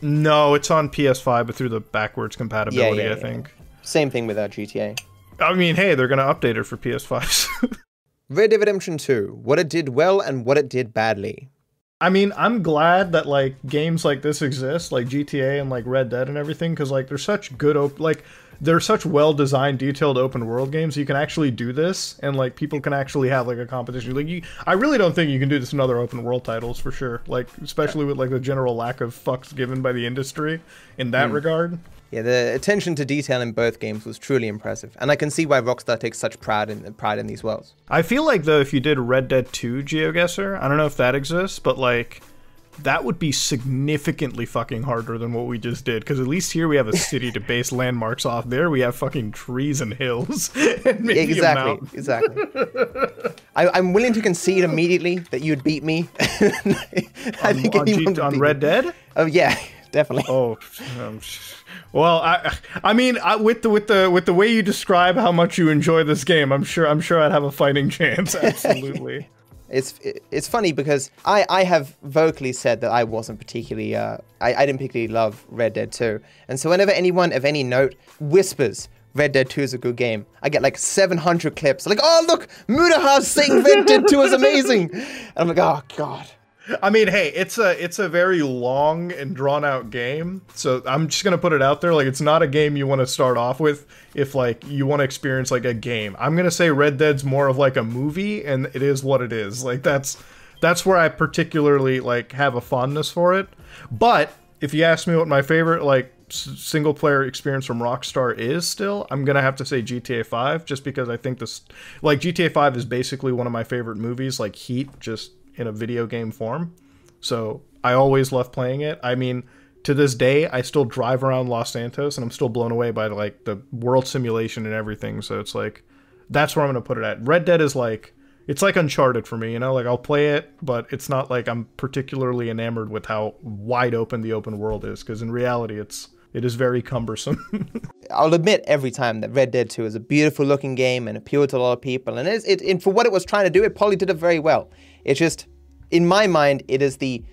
No, it's on PS5 but through the backwards compatibility. yeah, I yeah. think. Same thing with our GTA. I mean, hey, they're gonna update it for PS5s. [LAUGHS] Red Dead Redemption 2, what it did well and what it did badly. I mean, I'm glad that like games like this exist, like GTA and like Red Dead and everything, because like they're such good op- like they're such well designed, detailed open world games. You can actually do this, and like people can actually have like a competition. Like you, I really don't think you can do this in other open world titles for sure. Like especially with like the general lack of fucks given by the industry in that hmm. regard. Yeah, the attention to detail in both games was truly impressive, and I can see why Rockstar takes such pride in pride in these worlds. I feel like though if you did Red Dead 2 GeoGuessr, I don't know if that exists, but like that would be significantly fucking harder than what we just did because at least here we have a city to base landmarks off. There we have fucking trees and hills. [LAUGHS] and maybe exactly, exactly. I, I'm willing to concede immediately that you'd beat me. [LAUGHS] I think on, G- on Red me. Dead. Oh yeah, definitely. Oh, um, well, I, I mean, I, with the with the with the way you describe how much you enjoy this game, I'm sure I'm sure I'd have a fighting chance. [LAUGHS] Absolutely. It's it's funny because I, I have vocally said that I wasn't particularly uh, I, I didn't particularly love Red Dead 2. And so whenever anyone of any note whispers Red Dead 2 is a good game, I get like 700 clips. Like, oh look, Mutahar's saying Red Dead 2 is amazing. [LAUGHS] And I'm like, oh god. [LAUGHS] I mean, hey, it's a it's a very long and drawn out game. So I'm just gonna put it out there. Like, it's not a game you want to start off with if like you want to experience like a game. I'm gonna say Red Dead's more of like a movie, and it is what it is. Like that's that's where I particularly like have a fondness for it. But if you ask me what my favorite like s- single player experience from Rockstar is still, I'm gonna have to say GTA 5, just because I think this like GTA 5 is basically one of my favorite movies, like Heat, just in a video game form. So I always love playing it. I mean, to this day, I still drive around Los Santos and I'm still blown away by like the world simulation and everything. So it's like that's where I'm gonna put it at. Red Dead is like it's like Uncharted for me, you know. Like I'll play it, but it's not like I'm particularly enamored with how wide open the open world is. Because in reality, it's It is very cumbersome. [LAUGHS] I'll admit every time that Red Dead 2 is a beautiful looking game and appealed to a lot of people. And, it, and for what it was trying to do, it probably did it very well. It's just, in my mind, it is the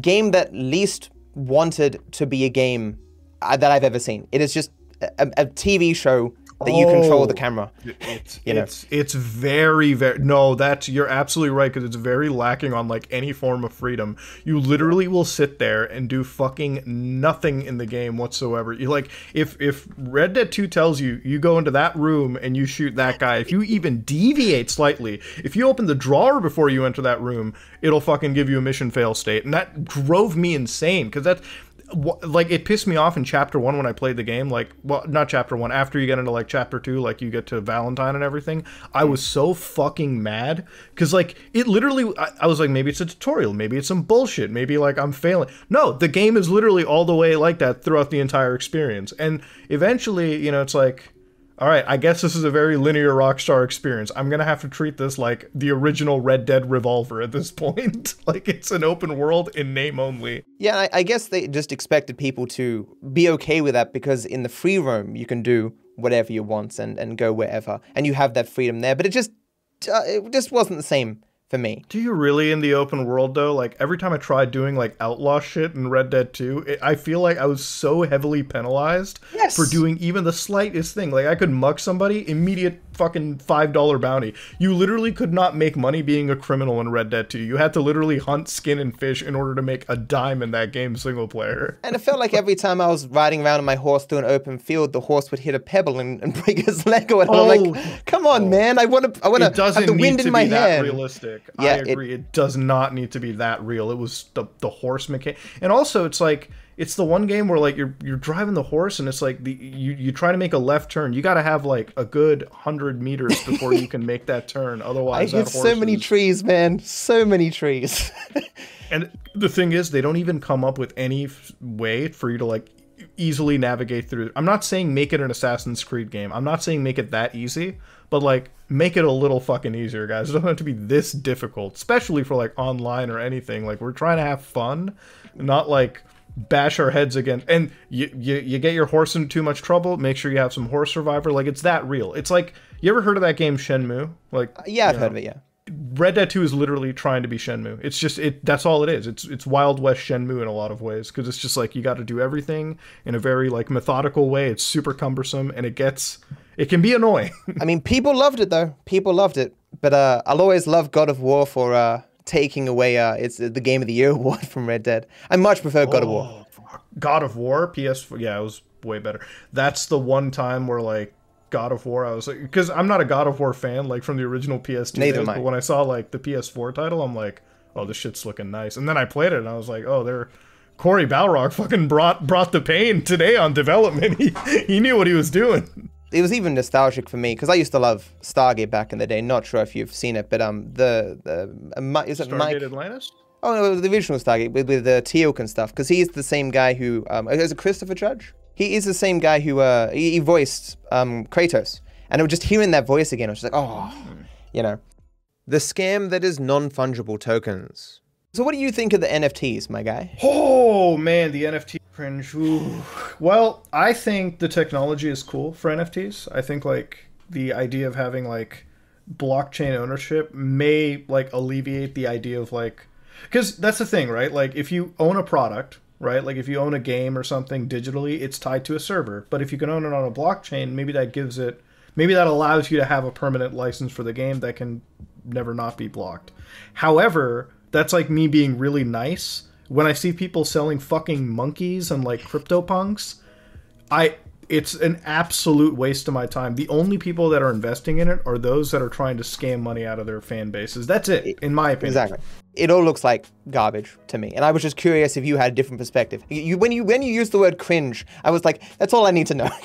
game that least wanted to be a game uh, that I've ever seen. It is just a, a TV show that you control the Oh. camera. It's You know. it's it's very very no that's you're absolutely right because it's very lacking on like any form of freedom. You literally will sit there and do fucking nothing in the game whatsoever. You like if if Red Dead 2 tells you you go into that room and you shoot that guy, if you even deviate slightly, if you open the drawer before you enter that room, it'll fucking give you a mission fail state, and that drove me insane because that's wh- like it pissed me off in chapter one when I played the game. Like, well, not chapter one. After you get into like chapter two, like you get to Valentine and everything, I was so fucking mad because like it literally. I, I was like, maybe it's a tutorial, maybe it's some bullshit, maybe like I'm failing. No, the game is literally all the way like that throughout the entire experience, and eventually, you know, it's like. All right, I guess this is a very linear Rockstar experience. I'm gonna have to treat this like the original Red Dead Revolver at this [LAUGHS] point. like it's an open world in name only. Yeah, I, I guess they just expected people to be okay with that because in the free roam you can do whatever you want and, and go wherever, and you have that freedom there. But it just uh, it just wasn't the same for me. Do you really in the open world though? Like every time I tried doing like outlaw shit in Red Dead 2, it, I feel like I was so heavily penalized Yes. for doing even the slightest thing. Like I could muck somebody, immediate fucking five dollar bounty. You literally could not make money being a criminal in Red Dead 2. You had to literally hunt, skin, and fish in order to make a dime in that game single player. And it felt like [LAUGHS] every time I was riding around on my horse through an open field, the horse would hit a pebble and, and [LAUGHS] break his leg or whatever. I'm Oh. like, come on, man! I want to, I want to have the need wind to in my be that hair. realistic. Yeah, I it- It, does not need to be that real. It was the the horse mechanic, and also it's like it's the one game where like you're you're driving the horse, and it's like the you you try to make a left turn. You got to have like a good hundred meters before you can make that turn. [LAUGHS] I Otherwise, hit that so many is- trees, man. So many trees. [LAUGHS] And the thing is, they don't even come up with any f- way for you to like easily navigate through. I'm not saying make it an Assassin's Creed game. I'm not saying make it that easy, but like make it a little fucking easier, guys. It doesn't have to be this difficult, especially for like online or anything. Like we're trying to have fun, not like bash our heads against and you, you you get your horse into too much trouble make sure you have some horse survivor like it's that real it's like you ever heard of that game shenmue like yeah, I've you heard of it. Yeah. Red Dead 2 is literally trying to be Shenmue. It's just it that's all it is. It's it's Wild West Shenmue in a lot of ways because it's just like you got to do everything in a very like methodical way. It's super cumbersome and it gets it can be annoying. [LAUGHS] I mean, people loved it though. People loved it. But uh, I'll always love God of War for uh, taking away uh, it's the Game of the Year [LAUGHS] award from Red Dead. I much prefer God of War. God of War PS4 yeah, it was way better. That's the one time where like God of War I was like cuz I'm not a God of War fan like from the original PS2 Neither days, am I. but when I saw like the PS4 title I'm like, "Oh, this shit's looking nice." And then I played it and I was like, "Oh, they're Cory Barlog fucking brought brought the pain today on development. [LAUGHS] He he knew what he was doing. It was even nostalgic for me because I used to love Stargate back in the day. Not sure if you've seen it, but um, the the uh, is it Mike? Atlantis? Oh no, the original Stargate with with the Teal'c and stuff. Because he's the same guy who um, is it Christopher Judge? He is the same guy who uh he, he voiced um Kratos, and it was just hearing that voice again. I was just like, oh, you know, the scam that is non-fungible tokens. So what do you think of the NFTs, my guy? Oh man, the NFT cringe. Ooh. Well, I think the technology is cool for NFTs. I think like the idea of having like blockchain ownership may like alleviate the idea of like because that's the thing, right? Like if you own a product, right? Like if you own a game or something digitally, it's tied to a server. But if you can own it on a blockchain, maybe that gives it maybe that allows you to have a permanent license for the game that can never not be blocked. However, that's like me being really nice. When I see people selling fucking monkeys and like crypto punks, I it's an absolute waste of my time. The only people that are investing in it are those that are trying to scam money out of their fan bases. That's it, in my opinion. Exactly. It all looks like garbage to me, and I was just curious if you had a different perspective. You, when you when you used the word cringe, I was like, that's all I need to know. [LAUGHS]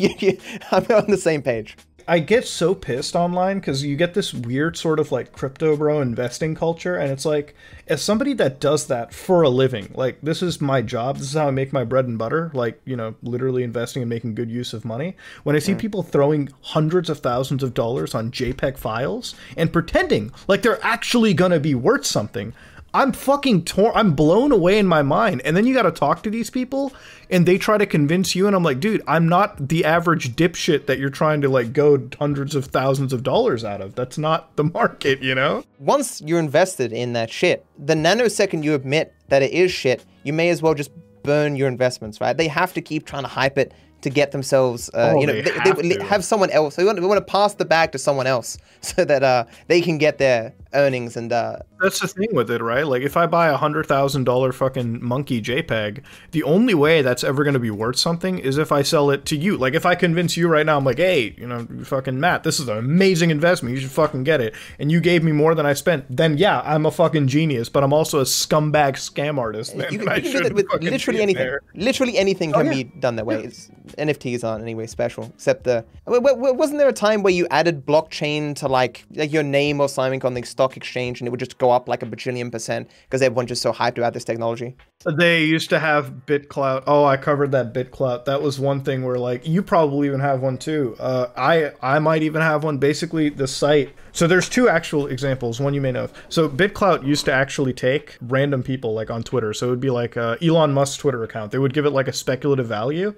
I'm on the same page. I get so pissed online because you get this weird sort of like crypto bro investing culture, and it's like, as somebody that does that for a living, like this is my job, this is how I make my bread and butter, like, you know, literally investing and making good use of money. When I see mm. people throwing hundreds of thousands of dollars on JPEG files and pretending like they're actually gonna be worth something, I'm fucking torn. I'm blown away in my mind. And then you got to talk to these people and they try to convince you. And I'm like, dude, I'm not the average dipshit that you're trying to like go hundreds of thousands of dollars out of. That's not the [LAUGHS] market, you know? Once you're invested in that shit, the nanosecond you admit that it is shit, you may as well just burn your investments, right? They have to keep trying to hype it to get themselves, uh, Oh, you know, they they, have they have someone else. They want, they want to pass the bag to someone else [LAUGHS] so that uh, they can get their earnings and uh, That's the thing with it, right? Like, if I buy a hundred thousand dollar fucking monkey JPEG, the only way that's ever going to be worth something is if I sell it to you. Like, if I convince you right now, I'm like, hey, you know, fucking Matt, this is an amazing investment. You should fucking get it. And you gave me more than I spent. Then yeah, I'm a fucking genius, but I'm also a scumbag scam artist. Man, you, can- [LAUGHS] you can do that with literally anything. there. Literally anything oh, can yeah. be done that way. It's, NFTs aren't anyway special, except the. Wasn't there a time where you added blockchain to like like your name or something on the stock exchange, and it would just go up like a bajillion percent because everyone's just so hyped about this technology? They used to have BitClout. Oh, I covered that BitClout. That was one thing where like you probably even have one too. Uh, I I might even have one. Basically, the site. So there's two actual examples. One you may know of. So BitClout used to actually take random people like on Twitter. So it would be like uh, Elon Musk's Twitter account. They would give it like a speculative value,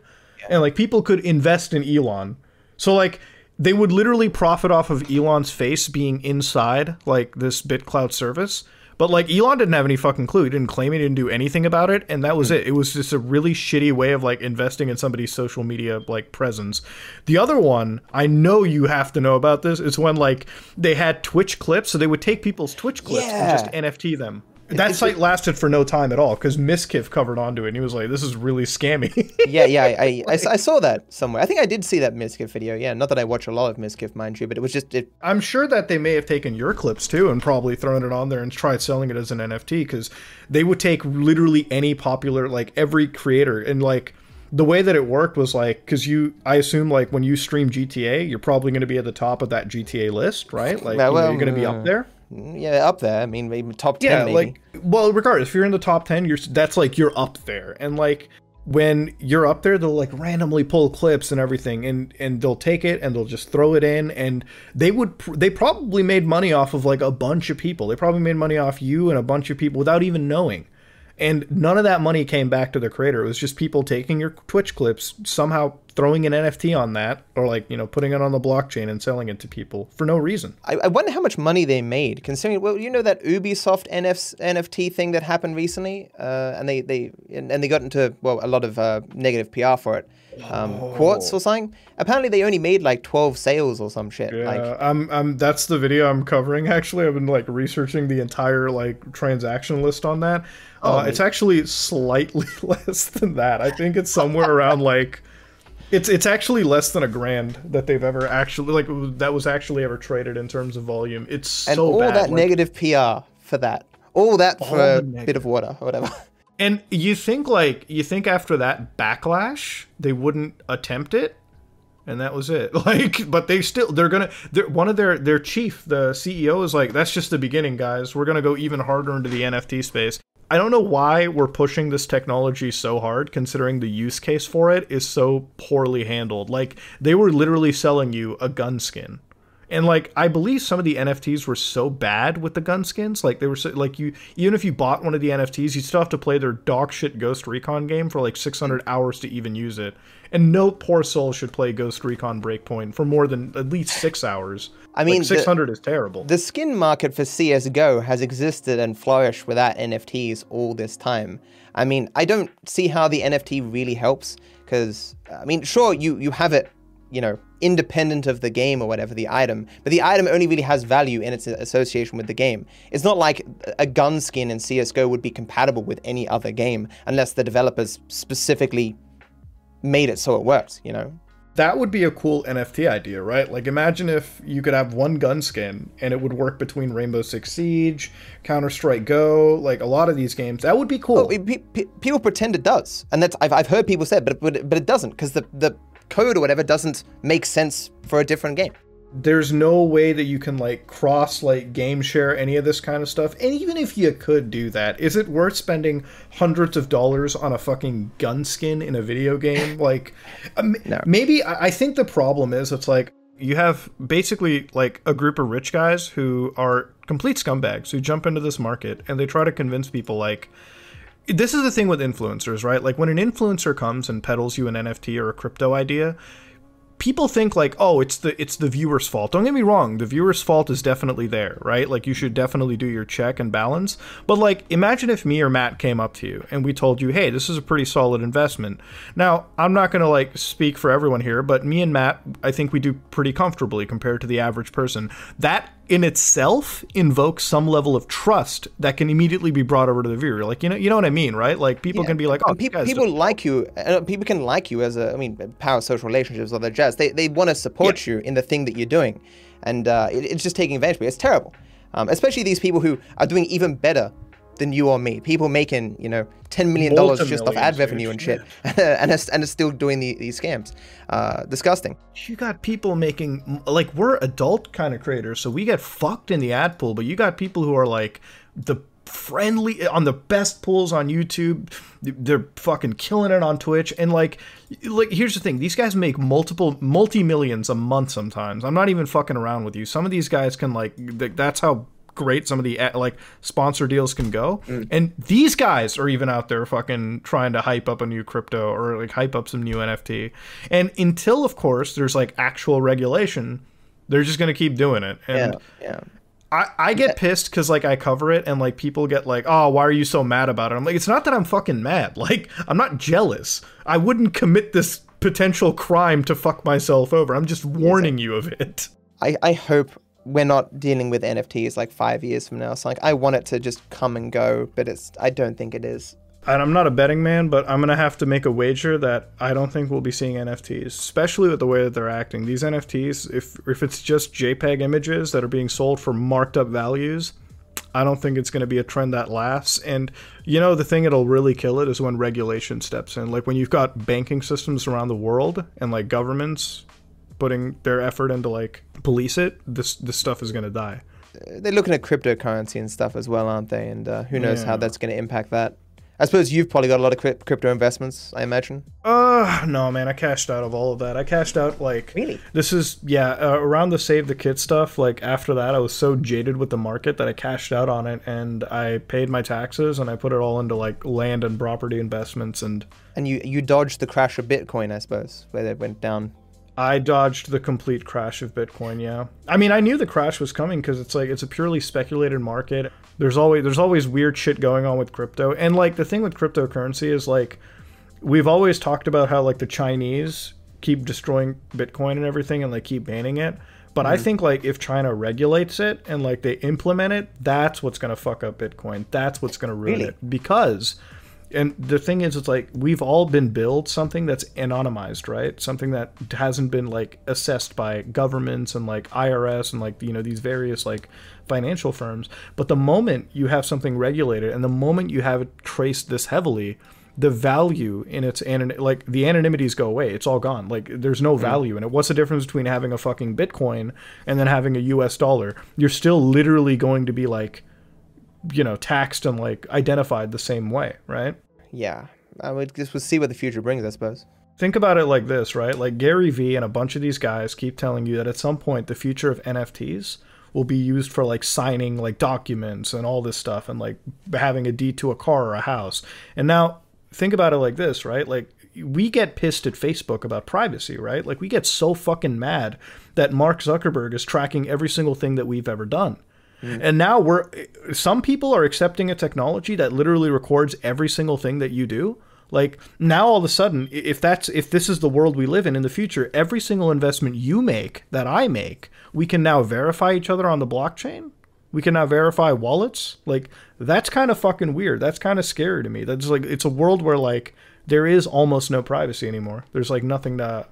and like people could invest in Elon. So like they would literally profit off of Elon's face being inside like this BitClout service. But like Elon didn't have any fucking clue. He didn't claim he didn't do anything about it, and that was hmm. it. It was just a really shitty way of like investing in somebody's social media like presence. The other one, I know you have to know about this, is when like they had Twitch clips, so they would take people's Twitch clips and just NFT them. That site lasted for no time at all because Miskiff covered onto it, and he was like, "This is really scammy." [LAUGHS] yeah, yeah, I [LAUGHS] I saw that somewhere. I think I did see that Miskiff video. Yeah, not that I watch a lot of Miskiff, mind you, but it was just it. I'm sure that they may have taken your clips too and probably thrown it on there and tried selling it as an NFT because they would take literally any popular, like every creator, and like the way that it worked was like because you, I assume like when you stream GTA, you're probably going to be at the top of that GTA list, right? Like Well, you you're going to be uh, up there. Yeah, up there. I mean, maybe top ten. Yeah, maybe. like well, regardless, if you're in the top ten, you're that's like you're up there, and like when you're up there, they'll like randomly pull clips and everything, and and they'll take it and they'll just throw it in, and they would pr- they probably made money off of like a bunch of people. They probably made money off you and a bunch of people without even knowing. And none of that money came back to the creator. It was just people taking your Twitch clips, somehow throwing an NFT on that, or like, you know, putting it on the blockchain and selling it to people for no reason. I, I wonder how much money they made, considering. Well, you know that Ubisoft NF, NFT thing that happened recently, uh, and they they and, and they got into well a lot of uh, negative PR for it. Um, Quartz or something. Apparently, they only made like twelve sales or some shit. Yeah, Like, I'm, I'm. That's the video I'm covering. [LAUGHS] Actually, I've been like researching the entire like transaction list on that. Oh, uh, it's actually slightly [LAUGHS] less than that. I think it's somewhere around like, it's it's actually less than a grand that they've ever actually like that was actually ever traded in terms of volume. It's and so all bad. that like- negative PR for that. All that for the a bit of water or whatever. [LAUGHS] And you think like you think after that backlash they wouldn't attempt it, and that was it. [LAUGHS] Like, but they still they're gonna. They're, one of their their chief, the CEO, is like, that's just the beginning, guys. We're gonna go even harder into the NFT space. I don't know why we're pushing this technology so hard, considering the use case for it is so poorly handled. Like, they were literally selling you a gun skin. And like I believe some of the NFTs were so bad with the gun skins, like they were so, like you even if you bought one of the NFTs, you still have to play their dog shit Ghost Recon game for like 600 hours to even use it. And no poor soul should play Ghost Recon Breakpoint for more than at least six hours. I mean, like, the- 600 is terrible. The skin market for CS:GO has existed and flourished without NFTs all this time. I mean, I don't see how the NFT really helps because I mean, sure, you you have it, you know, independent of the game or whatever the item, but the item only really has value in its association with the game. It's not like a gun skin in CS:GO would be compatible with any other game unless the developers specifically made it so it works, you know. That would be a cool NFT idea, right? Like imagine if you could have one gun skin and it would work between Rainbow Six Siege, Counter Strike Go, like a lot of these games. That would be cool. Oh, it- pe- pe- people pretend it does, and that's I've, I've heard people say, it, but but, but it doesn't because the the code or whatever doesn't make sense for a different game. There's no way that you can like cross like game share any of this kind of stuff and even if you could do that is it worth spending hundreds of dollars on a fucking gun skin in a video game [LAUGHS] like um, No. maybe I, I think the problem is it's like you have basically like a group of rich guys who are complete scumbags who jump into this market and they try to convince people like this is the thing with influencers, right? Like when an influencer comes and peddles you an NFT or a crypto idea, people think like, oh, it's the it's the viewer's fault. Don't get me wrong, the viewer's fault is definitely there, right? Like you should definitely do your check and balance. But like imagine if me or Matt came up to you and we told you, "Hey, this is a pretty solid investment." Now, I'm not going to like speak for everyone here, but me and Matt, I think we do pretty comfortably compared to the average person. That in itself invokes some level of trust that can immediately be brought over to the viewer. Like you know, you know what I mean, right? Like people yeah. can be like, "Oh, people, people like you." Uh, people can like you as a. I mean, power social relationships or the jazz. They they want to support yeah. you in the thing that you're doing, and uh, it, it's just taking advantage of you. It's terrible, um, especially these people who are doing even better than you or me. People making, you know, $10 million just off ad revenue and shit. Yeah. [LAUGHS] and, are, and are still doing the, these scams. Uh, disgusting. You got people making, like, we're adult kind of creators, so we get fucked in the ad pool, but you got people who are like the friendly on the best pools on YouTube. They're fucking killing it on Twitch. And like, like here's the thing: these guys make multiple multi millions a month. Sometimes I'm not even fucking around with you. Some of these guys can like, that's how great some of the like sponsor deals can go. Mm. And these guys are even out there fucking trying to hype up a new crypto or like hype up some new NFT. And until of course there's like actual regulation, they're just gonna keep doing it. And yeah, yeah. I, I get pissed because like I cover it and like people get like, oh, why are you so mad about it? I'm like, it's not that I'm fucking mad. [LAUGHS] Like I'm not jealous. I wouldn't commit this potential crime to fuck myself over. I'm just warning you of it. I, I hope we're not dealing with NFTs like five years from now. So like I want it to just come and go, but it's I don't think it is. And I'm not a betting man, but I'm gonna have to make a wager that I don't think we'll be seeing NFTs, especially with the way that they're acting. These NFTs, if if it's just JPEG images that are being sold for marked up values, I don't think it's going to be a trend that lasts. And you know, the thing that'll really kill it is when regulation steps in. Like when you've got banking systems around the world and like governments putting their effort into like police it, this this stuff is going to die. They're looking at cryptocurrency and stuff as well, aren't they? And uh, who knows yeah. how that's going to impact that. I suppose you've probably got a lot of crypto investments, I imagine. Uh, no, man, I cashed out of all of that. I cashed out like really. This is yeah, uh, around the Save the Kids stuff. Like after that, I was so jaded with the market that I cashed out on it, and I paid my taxes, and I put it all into like land and property investments, and and you you dodged the crash of Bitcoin, I suppose, where it went down I dodged the complete crash of Bitcoin. Yeah, I mean, I knew the crash was coming because it's like it's a purely speculated market. There's always there's always weird shit going on with crypto, and like the thing with cryptocurrency is like we've always talked about how like the Chinese keep destroying Bitcoin and everything, and like keep banning it. But mm-hmm. I think like if China regulates it and like they implement it, that's what's gonna fuck up Bitcoin. That's what's gonna ruin really? it because and the thing is it's like we've all been billed something that's anonymized right? Something that hasn't been like assessed by governments and like irs and like you know these various like financial firms. But the moment you have something regulated and the moment you have it traced this heavily the value in its anon- like the anonymities go away. It's all gone. Like there's no mm. value in it. What's the difference between having a fucking bitcoin and then having a us dollar? You're still literally going to be like you know, taxed and like identified the same way, right? Yeah. I would just we'll see what the future brings, I suppose. Think about it like this, right? Like Gary Vee and a bunch of these guys keep telling you that at some point the future of NFTs will be used for like signing like documents and all this stuff and like having a deed to a car or a house. And now think about it like this, right? Like we get pissed at Facebook about privacy, right? Like we get so fucking mad that Mark Zuckerberg is tracking every single thing that we've ever done. Mm. And now we're some people are accepting a technology that literally records every single thing that you do. Like now all of a sudden if that's if this is the world we live in in the future, every single investment you make that I make, we can now verify each other on the blockchain. We can now verify wallets. Like that's kind of fucking weird. That's kind of scary to me. That's like it's a world where like there is almost no privacy anymore. There's like nothing to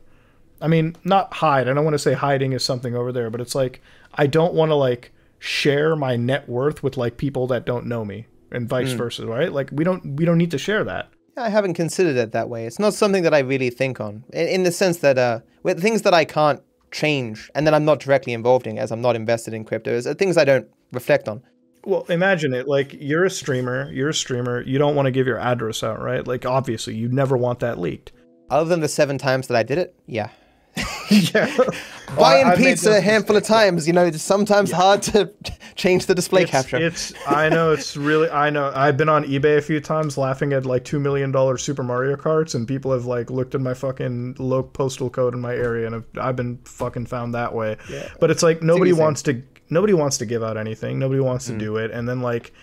I mean, not hide. I don't want to say hiding is something over there, but it's like I don't want to like share my net worth with like people that don't know me and vice mm. versa, right? Like we don't we don't need to share that. I haven't considered it that way. It's not something that I really think on, in, in the sense that uh, with things that I can't change and that I'm not directly involved in, as I'm not invested in crypto, is things I don't reflect on. Well, imagine it. Like you're a streamer, you're a streamer. You don't want to give your address out, right? Like obviously, you never want that leaked. Other than the seven times that I did it, yeah. [LAUGHS] yeah. [LAUGHS] Buying I- I pizza a handful of times, you know, it's sometimes hard to [LAUGHS] change the display it's, capture. It's I know it's really I know I've been on eBay a few times laughing at like two million dollar Super Mario carts and people have like looked at my fucking low postal code in my area and I've, I've been fucking found that way. Yeah. But it's like nobody easy. wants to nobody wants to give out anything. Nobody wants Mm. to do it and then like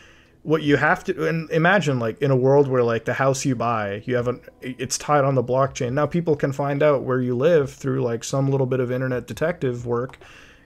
what you have to and imagine like in a world where like the house you buy you have a it's tied on the blockchain now people can find out where you live through like some little bit of internet detective work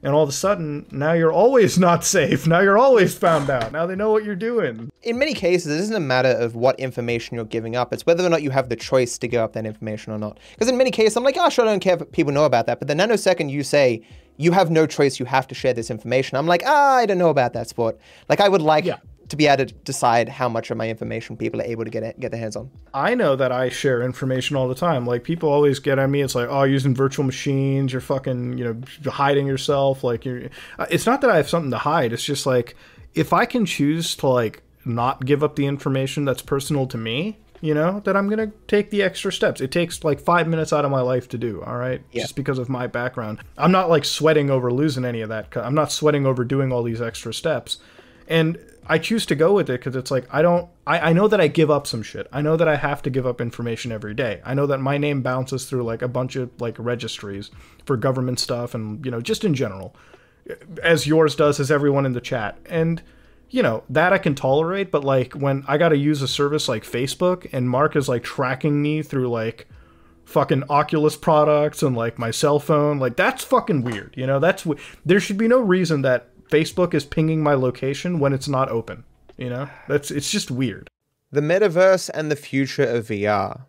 and all of a sudden now you're always [LAUGHS] not safe now you're always found out now they know what you're doing in many cases, it isn't a matter of what information you're giving up. It's whether or not you have the choice to give up that information or not. Because in many cases, I'm like, oh, sure, I don't care if people know about that. But the nanosecond you say, you have no choice, you have to share this information, I'm like, ah, I don't know about that sport. Like, I would like Yeah. To be able to decide how much of my information people are able to get get their hands on. I know that I share information all the time. Like people always get at me. It's like, oh, using virtual machines, you're fucking, you know, hiding yourself. Like you're. uh, It's not that I have something to hide. It's just like if I can choose to like not give up the information that's personal to me, you know, that I'm gonna take the extra steps. It takes like five minutes out of my life to do. All right, Yeah. just because of my background. I'm not like sweating over losing any of that. I'm not sweating over doing all these extra steps and I choose to go with it because it's like I don't. I, I know that I give up some shit. I know that I have to give up information every day. I know that my name bounces through like a bunch of like registries for government stuff and you know just in general, as yours does, as everyone in the chat. And you know that I can tolerate, but like when I got to use a service like Facebook and Mark is like tracking me through like fucking Oculus products and like my cell phone. Like that's fucking weird. You know, that's there should be no reason that Facebook is pinging my location when it's not open. You know, that's it's just weird. The metaverse and the future of VR.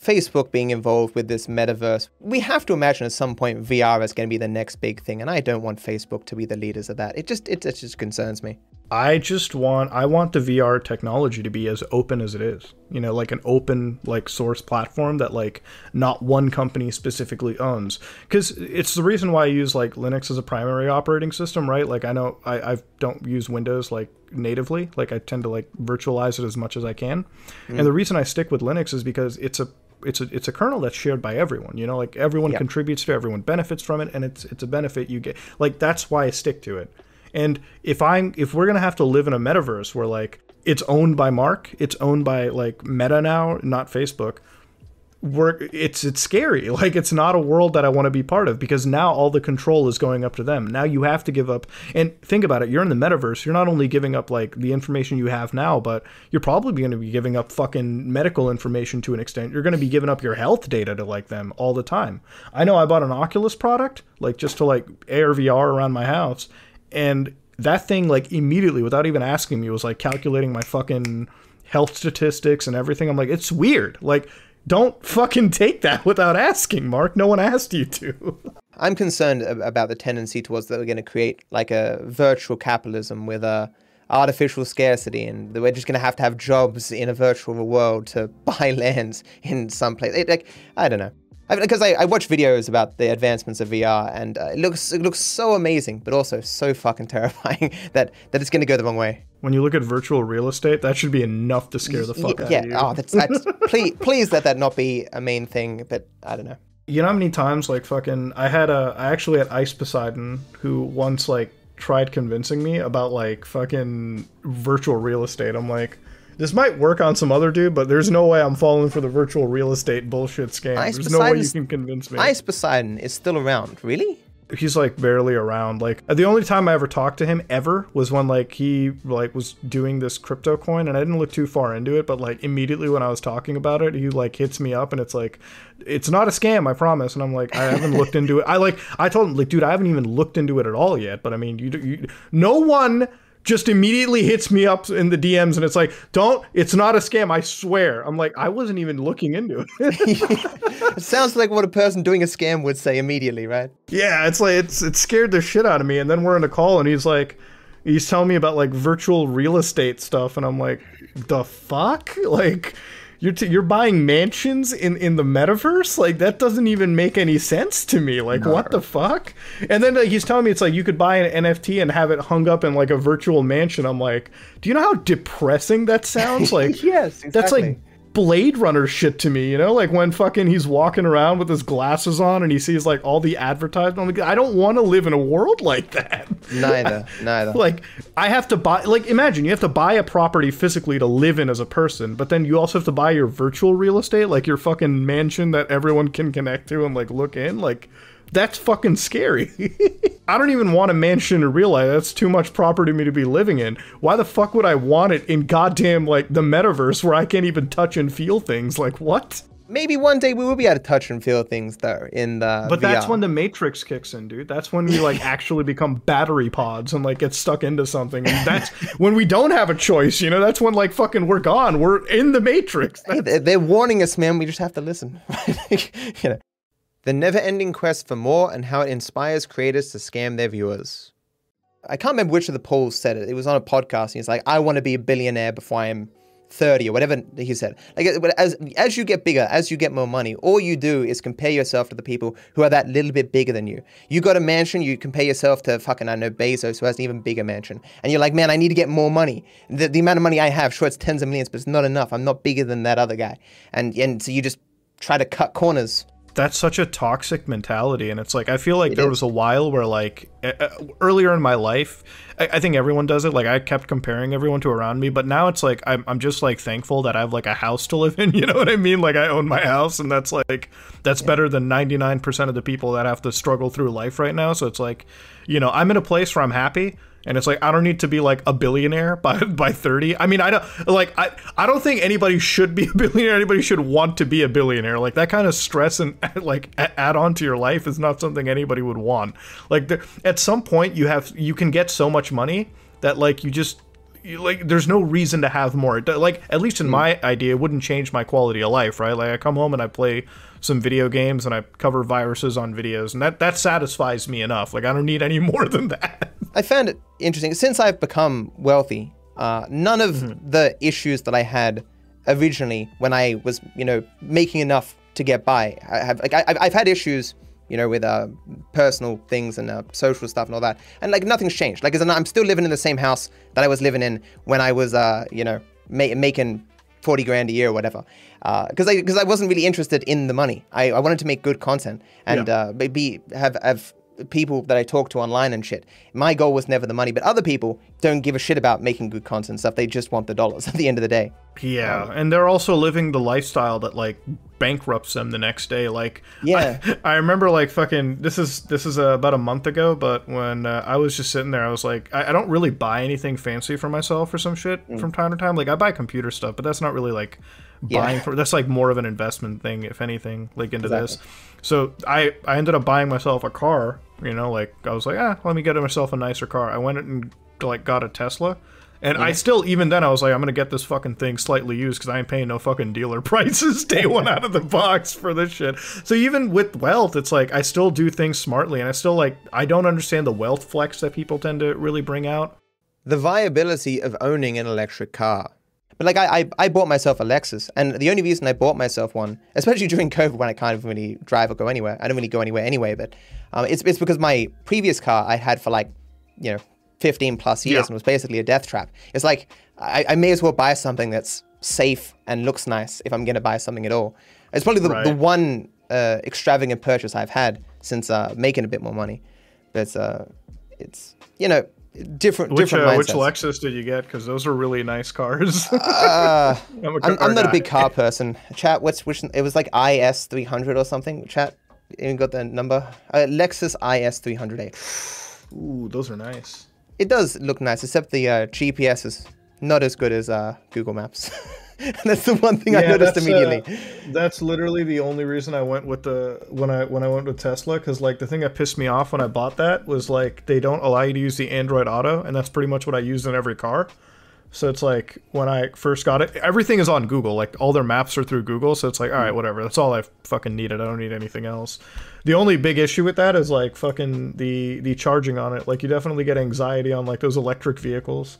Facebook being involved with this metaverse, we have to imagine at some point VR is going to be the next big thing, and I don't want Facebook to be the leaders of that. It just it, it just concerns me. I just want I want the VR technology to be as open as it is. You know, like an open like source platform that like not one company specifically owns. Cuz it's the reason why I use like Linux as a primary operating system, right? Like I know I I don't use Windows like natively. Like I tend to like virtualize it as much as I can. Mm. And the reason I stick with Linux is because it's a it's a it's a kernel that's shared by everyone. You know, like everyone contributes to, everyone benefits from it, and it's it's a benefit you get. Like that's why I stick to it. And if I'm if we're gonna have to live in a metaverse where like it's owned by Mark, it's owned by like Meta now, not Facebook. We're it's it's scary. [LAUGHS] Like it's not a world that I want to be part of because now all the control is going up to them. Now you have to give up and think about it, you're in the metaverse, you're not only giving up like the information you have now, but you're probably going to be giving up fucking medical information to an extent. You're going to be giving up your health data to like them all the time. I know I bought an Oculus product like just to like AR VR around my house and that thing like immediately without even asking me was like calculating my fucking health statistics and everything i'm like it's weird like don't fucking take that [LAUGHS] without asking mark no one asked you to [LAUGHS] I'm concerned about the tendency towards that we're going to create like a virtual capitalism with a artificial scarcity, and we're just going to have to have jobs in a virtual world to [LAUGHS] buy lands in some place. It, like I don't know. Because I, I watch videos about the advancements of VR, and uh, it looks it looks so amazing, but also so fucking terrifying [LAUGHS] that, that it's going to go the wrong way. when you look at virtual real estate that should be enough to scare the fuck Y- out yeah. of you Yeah, Oh, that's, that's [LAUGHS] please please let that not be a main thing. But I don't know. you know how many times like fucking I had a I actually had Ice Poseidon who once like tried convincing me about like fucking virtual real estate. I'm like, this might work on some other dude, but there's no way I'm falling for the virtual real estate bullshit scam. Ice there's no way you can convince me. Ice Poseidon is still around, really? he's like barely around like the only time i ever talked to him ever was when like he like was doing this crypto coin and i didn't look too far into it but like immediately when i was talking about it he like hits me up and it's like it's not a scam i promise and i'm like i haven't looked into it i like i told him like dude i haven't even looked into it at all yet but i mean you, you no one just immediately hits me up in the DMs and it's like, don't, it's not a scam, I swear. I'm like, I wasn't even looking into it. [LAUGHS] It sounds like what a person doing a scam would say immediately, right? Yeah, it's like it's it scared the shit out of me. And then we're in a call, and he's like, he's telling me about like virtual real estate stuff, and I'm like, the fuck, [LAUGHS] like. You're, t- you're buying mansions in, in the metaverse? Like, that doesn't even make any sense to me. Like, what the fuck? And then like, he's telling me it's like you could buy an NFT and have it hung up in like a virtual mansion. I'm like, do you know how depressing that sounds? [LAUGHS] Like, Yes, that's like exactly. Blade Runner shit to me, you know, like when fucking he's walking around with his glasses on and he sees like all the advertisements. I don't want to live in a world like that. Neither, [LAUGHS] neither. Like I have to buy, like imagine you have to buy a property physically to live in as a person, but then you also have to buy your virtual real estate, like your fucking mansion that everyone can connect to and like look in, like. That's fucking scary. [LAUGHS] I don't even want a mansion in real life. That's too much property for me to be living in. Why the fuck would I want it in goddamn like the metaverse where I can't even touch and feel things? Like what? Maybe one day we will be able to touch and feel things though in the. But VR. that's when the Matrix kicks in, dude. That's when we like [LAUGHS] actually become battery pods and like get stuck into something. And that's [LAUGHS] when we don't have a choice, you know? That's when like fucking we're gone. We're in the Matrix. Hey, they're, they're warning us, man. We just have to listen. you know, the never-ending quest for more and how it inspires creators to scam their viewers. I can't remember which of the Pauls said it. It was on a podcast. And he's like, "I want to be a billionaire before I'm 30 or whatever he said." Like as as you get bigger, as you get more money, all you do is compare yourself to the people who are that little bit bigger than you. You got a mansion, you compare yourself to fucking I know Bezos who has an even bigger mansion, and you're like, "Man, I need to get more money." The, the amount of money I have, sure, it's tens of millions, but it's not enough. I'm not bigger than that other guy, and and so you just try to cut corners that's such a toxic mentality and it's like i feel like It there is. was a while where like uh, earlier in my life I, I think everyone does it like i kept comparing everyone to around me but now it's like I'm, I'm just like thankful that i have like a house to live in [LAUGHS] you know what i mean like i own my house and that's like that's better than 99% of the people that have to struggle through life right now so it's like you know i'm in a place where i'm happy and it's like I don't need to be like a billionaire by [LAUGHS] by 30. I mean, I don't like I I don't think anybody should be [LAUGHS] a billionaire. Anybody should want to be a billionaire. Like that kind of stress and [LAUGHS] like add on to your life is not something anybody would want. Like there, at some point you have you can get so much money that like you just you, like there's no reason to have more. Like at least in hmm. my idea, it wouldn't change my quality of life, right? Like I come home and I play some video games and I cover viruses on videos, and that that satisfies me enough. Like I don't need any [LAUGHS] more than that. I found it interesting since I've become wealthy. Uh, none of the issues that I had originally when I was, you know, making enough to get by. I have like I, I've- I've had issues, you know, with uh, personal things and uh, social stuff and all that, and like nothing's changed. Like, I'm still living in the same house that I was living in when I was, uh, you know, ma- making forty grand a year or whatever. Because I because I wasn't really interested in the money. I, I wanted to make good content and Yeah. uh, be have have people that I talk to online and shit. My goal was never the money, but other people don't give a shit about making good content and stuff. They just want the dollars [LAUGHS] at the end of the day. Yeah, and they're also living the lifestyle that like bankrupts them the next day. Like, Yeah. I, [LAUGHS] I remember like fucking. This is this is uh, about a month ago, but when uh, I was just sitting there, I was like, I, I don't really buy anything fancy for myself or some shit Mm. from time to time. Like, I buy computer stuff, but that's not really like Yeah. buying for. That's like more of an investment thing, if anything, like into this. So I I ended up buying myself a car. You know, like I was like, ah, let me get myself a nicer car. I went and like got a Tesla. And I still, even then, I was like, I'm gonna get this fucking thing slightly used because I ain't paying no fucking dealer [LAUGHS] prices day one [LAUGHS] out of the box for this shit. So even with wealth, it's like I still do things smartly, and I still like I don't understand the wealth flex that people tend to really bring out. The viability of owning an electric car. But like I, I, I bought myself a Lexus, and the only reason I bought myself one, especially [LAUGHS] during COVID when I can't really drive or go anywhere, I don't really go anywhere anyway. But um, it's it's because my previous car I had for like, you know, 15 plus years Yeah. and was basically a death trap. It's like I, I may as well buy something that's safe and looks nice if I'm gonna buy something at all. It's probably the, the one uh, extravagant purchase I've had since uh, making a bit more money. But uh, it's you know different Which different uh, which. Lexus did you get? Because those are really nice cars. Uh, [LAUGHS] I'm, a I'm, car I'm not a big car person. Chat, what's which? It was like IS 300 or something. Chat, you got the number? Uh, Lexus IS 300A. Ooh, those are nice. It does look nice, except the uh, GPS is not as good as uh, Google Maps. [LAUGHS] [LAUGHS] that's the one thing I noticed uh, immediately. that's literally the only reason I went with the when I when I went with Tesla because like the thing that pissed me off when I bought that was like they don't allow you to use the Android Auto and that's pretty much what I use in every car. So it's like when I first got it, everything is on Google. Like all their maps are through Google. So it's like, all right, whatever. That's all I fucking needed. I don't need anything else. The only big issue with that is like fucking the the charging on it. Like you definitely get anxiety on like those electric vehicles.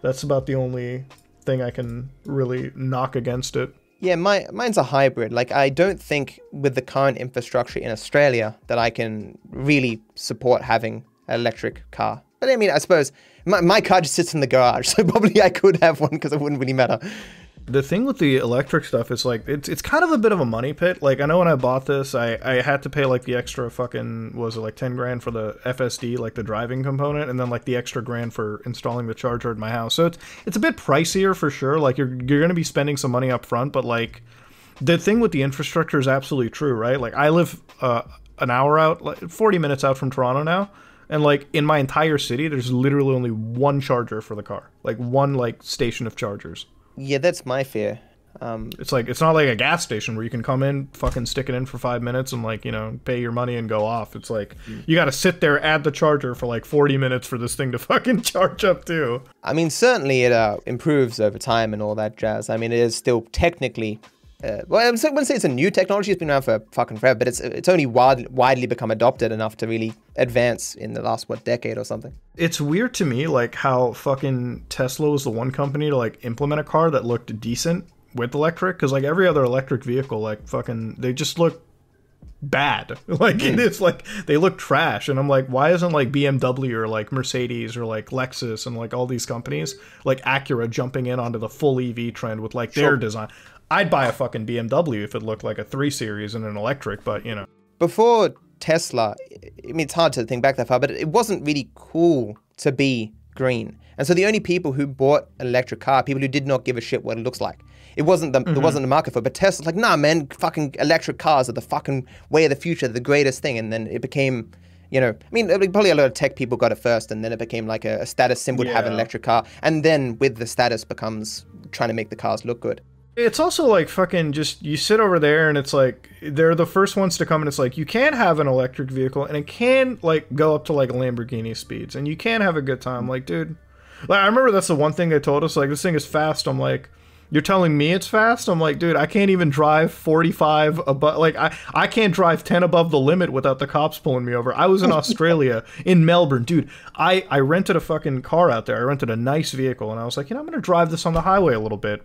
That's about the only thing I can really knock against it. Yeah, my mine's a hybrid. Like I don't think with the current infrastructure in Australia that I can really support having an electric car. But I mean, I suppose my, my car just sits in the garage, [LAUGHS] so probably I could have one because it wouldn't really matter. The thing with the electric stuff is like it's it's kind of a bit of a money pit. Like I know when I bought this, I I had to pay like the extra fucking was it like ten grand for the FSD, like the driving component, and then like the extra grand for installing the charger at my house. So it's it's a bit pricier for sure. Like you're you're gonna be spending some money up front, but like the thing with the infrastructure is absolutely true, right? Like I live uh, an hour out, like 40 minutes out from Toronto now, and like in my entire city, there's literally only one charger for the car, like one like station of chargers. Yeah, that's my fear. Um, It's like it's not like a gas station where you can come in, fucking stick it in for five minutes, and like you know pay your money and go off. It's like you got to sit there, add the charger for like 40 minutes for this thing to [LAUGHS] fucking charge up too. I mean, certainly it uh, improves over time and all that jazz. I mean, it is still technically. Uh, well, I wouldn't say it's a new technology. It's been around for fucking forever, but it's it's only wide, widely become adopted enough to really advance in the last what decade or something. It's weird to me, like how fucking Tesla was the one company to like implement a car that looked decent with electric, because like every other electric vehicle, like fucking, they just look bad. [LAUGHS] Like it is like they look trash, and I'm like, why isn't like BMW or like Mercedes or like Lexus and like all these companies like Acura jumping in onto the full EV trend with like their design? I'd buy a fucking BMW if it looked like a three series and an electric, but you know. Before Tesla, I mean, it's hard to think back that far, but it wasn't really cool to be green. And so the only people who bought an electric car, people who did not give a shit what it looks like. It wasn't the there mm-hmm. wasn't a market for it. But Tesla's like, nah, man, fucking electric cars are the fucking way of the future, the greatest thing. And then it became, you know, I mean, probably a lot of tech people got it first, and then it became like a, a status symbol to have an electric car. And then with the status becomes trying to make the cars look good. It's also like fucking just you sit over there and it's like they're the first ones to come and it's like you can have an electric vehicle and it can like go up to like Lamborghini speeds and you can have a good time. Like, dude, like I remember that's the one thing they told us like this thing is fast. I'm like, you're telling me it's fast? I'm like, dude, I can't even drive 45 above. Like, I I can't drive 10 above the limit without the cops pulling me over. I was in [LAUGHS] Australia in Melbourne, dude. I I rented a fucking car out there. I rented a nice vehicle and I was like, you know, I'm gonna drive this on the highway a little bit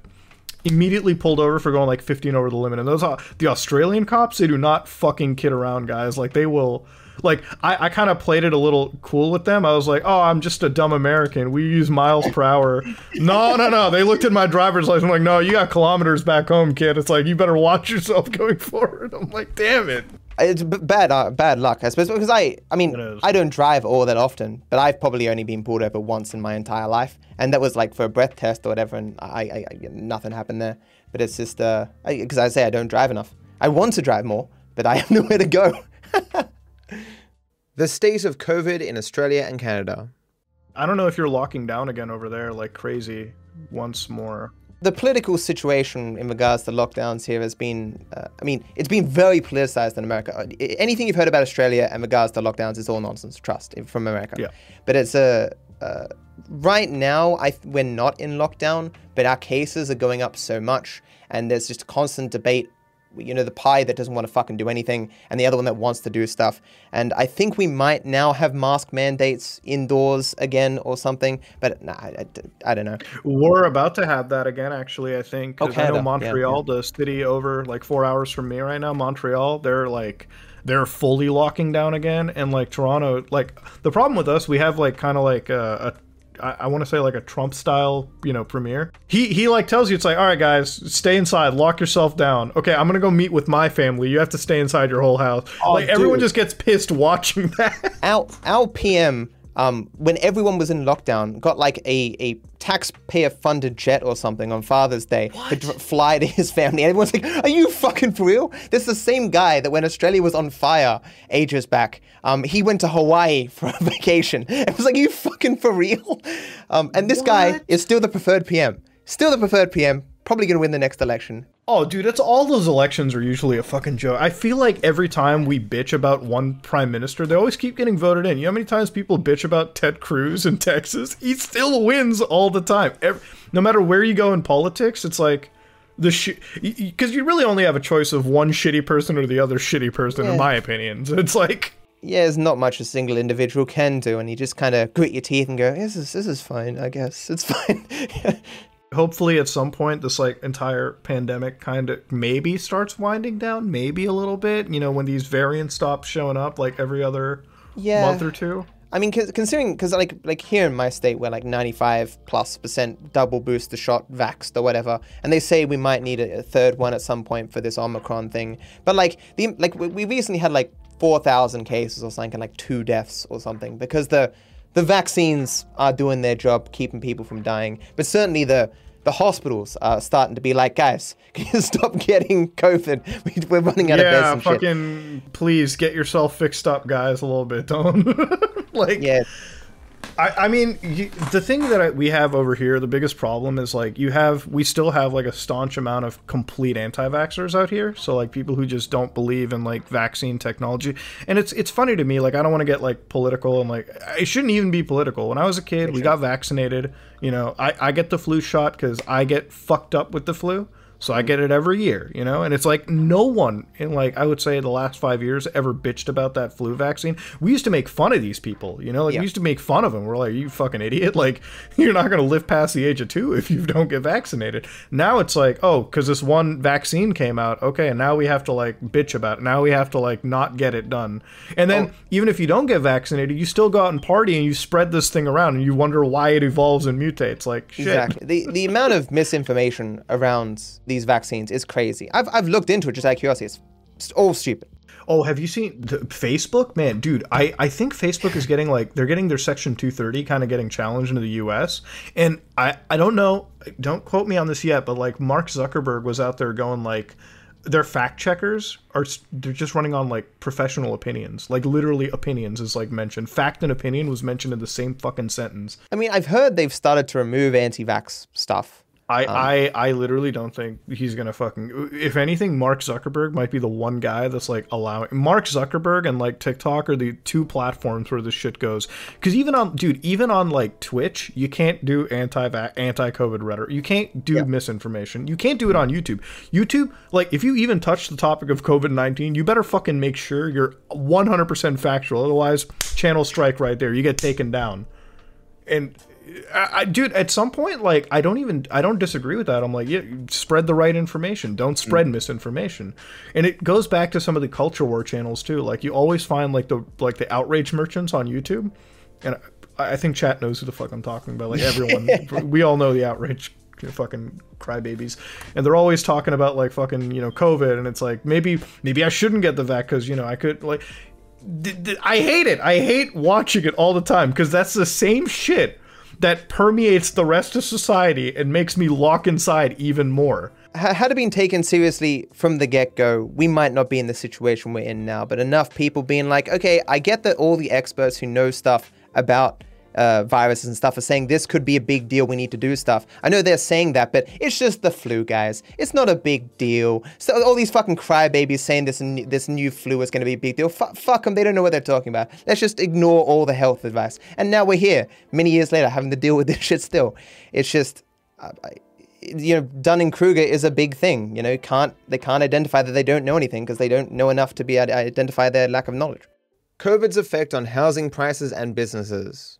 immediately pulled over for going like 15 over the limit. And those are the Australian cops, they do not fucking kid around, guys. Like they will like I, I kind of played it a little cool with them. I was like, "Oh, I'm just a dumb American. We use miles per hour." no, no, no. They looked at my driver's license. I'm like, "No, you got kilometers back home, kid." It's like you better watch yourself [LAUGHS] going forward. I'm like, "Damn it." It's bad, uh, bad luck, I suppose, because I, I mean, I don't drive all that often, but I've probably only been pulled over once in my entire life, and that was like for a breath test or whatever, and I, I, I nothing happened there. But it's just, uh, because I say I don't drive enough. I want to drive more, but I [LAUGHS] have nowhere to go. [LAUGHS] the state of COVID in Australia and Canada. I don't know if you're locking down again over there like crazy once more. The political situation in regards to lockdowns here has been, uh, I mean, it's been very politicized in America. Uh, Anything you've heard about Australia in regards to lockdowns is all nonsense. Trust from America. Yeah. But it's a uh, right now. I we're not in lockdown, but our cases are going up so much, and there's just a constant debate. You know, the pie that doesn't want to fucking do anything, and the other one that wants to do stuff. And I think we might now have mask mandates indoors again or something. But nah, I, I- I don't know. We're about to have that again, actually. I think Oh, I know Canada. Yeah, Montreal, the city over like four hours from me right now. Montreal, they're like they're fully locking down again, and like Toronto, like the problem with us, we have like kind of like a. a I, I want to say like a Trump style, you know, premiere. He he like tells you it's like, all right, guys, stay inside, lock yourself down. Okay, I'm gonna go meet with my family. You have to stay inside your whole house. like everyone just gets pissed watching [LAUGHS] that. our our PM, um, when everyone was in lockdown, got like a, a taxpayer funded jet or something on Father's Day to dr- fly to [LAUGHS] his family. And everyone's like, "Are you fucking for real?" This is the same guy that when Australia was on fire ages back, um, he went to Hawaii [LAUGHS] for a vacation. It was like, "Are you fucking for real?" Um, and this guy is still the preferred PM. Still the preferred PM. Probably gonna win the next election. Oh, dude, it's all those elections are usually a fucking joke. I feel like every time we bitch about one prime minister, they always keep getting voted in. You know how many times people bitch about Ted Cruz in [LAUGHS] Texas? He still wins all the time. Every, no matter where you go in politics, it's like the shit because you really only have a choice of one shitty person or the other shitty person, in my opinion. So [LAUGHS] it's like. Yeah, there's not much a single individual can do, and you just kind of grit your teeth and go, "This is this is fine, I guess. It's [LAUGHS] fine." Hopefully at some point this like entire pandemic kind of maybe starts winding down maybe a little bit you know when these variants stop showing up like every other Yeah. month or two I mean, considering because like like here in my state, we're like 95 plus percent double booster shot vaxxed or whatever, and they say we might need a, a third one at some point for this Omicron thing. But like the like we we recently had like 4,000 cases or something, and like two deaths or something because the the vaccines are doing their job, keeping people from dying. But certainly the the hospitals are starting to be like, guys, [LAUGHS] can you stop getting COVID? We- We're running out of beds Yeah, and shit. fucking please get yourself fixed up, guys, a little bit. [LAUGHS] Don't [LAUGHS] like. Yeah, I, I mean, you, the thing that I, we have over here, the biggest problem is like you have, we still have like a staunch amount of complete anti-vaxxers out here. So like people who just don't believe in like vaccine technology, and it's it's funny to me. Like I don't want to get like political and like it shouldn't even be political. When I was a kid, we got vaccinated. You know, I I get the flu shot because I get fucked up with the flu. So I get it every year, you know, and it's like no one in like I would say the last five years ever bitched about that flu vaccine. We used to make fun of these people, you know, like Yeah. we used to make fun of them. We're like, you fucking idiot, [LAUGHS] like you're not gonna live past the age of two if you don't get vaccinated. Now it's like, oh, because this one vaccine came out, okay, and now we have to like bitch about it. Now we have to like not get it done. And then even if you don't get vaccinated, you still go out and party and you spread this thing around and you wonder why it evolves and mutates. Like shit. exactly. The the amount of misinformation around these vaccines is crazy. I've I've looked into it just out of curiosity. It's s- all stupid. Oh, have you seen the Facebook? Man, dude, I, I think Facebook is getting like they're getting their section 230 kind of getting challenged into the US. And I I don't know, don't quote me on this yet, but like Mark Zuckerberg was out there going like their fact checkers are they're just running on like professional opinions. Like literally opinions is like mentioned. Fact and opinion was mentioned in the same fucking sentence. I mean, I've heard they've started to remove anti-vax stuff. I, Um, I I literally don't think he's gonna fucking. If anything, Mark Zuckerberg might be the one guy that's like allowing Mark Zuckerberg and like TikTok are the two platforms where this shit goes. Because even on dude, even on like Twitch, you can't do anti anti COVID rhetoric. You can't do misinformation. You can't do it on YouTube. YouTube, like if you even touch the topic of COVID nineteen, you better fucking make sure you're one hundred percent factual. Otherwise, channel strike right there. You get taken down and I, I, dude, at some point, like I don't even I don't disagree with that. I'm like, yeah, spread the right information. Don't spread mm-hmm. misinformation. And it goes back to some of the culture war channels too. Like you always find like the like the outrage merchants on YouTube, and I, I think chat knows who the fuck I'm talking about. Like everyone, [LAUGHS] we all know the outrage fucking crybabies and they're always talking about like fucking you know covid and it's like maybe maybe i shouldn't get the vac because you know i could like I hate it. I hate watching it all the time because that's the same shit that permeates the rest of society and makes me lock inside even more. Had it been taken seriously from the get-go, we might not be in the situation we're in now. But enough people being like, okay, I get that all the experts who know stuff about uh, viruses and stuff are saying this could be a big deal. We need to do stuff. I know they're saying that, but it's just the flu, guys. It's not a big deal. So all these fucking crybabies saying this n- this new flu is going to be a big deal. F- fuck them. They don't know what they're talking about. Let's just ignore all the health advice. And now we're here, many years later, having to deal with [LAUGHS] this shit still. It's just. I, I, you know, Dunning Kruger is a big thing. You know, can't they can't identify that they don't know anything because they don't know enough to be able to identify their lack of knowledge. COVID's effect on housing prices and businesses.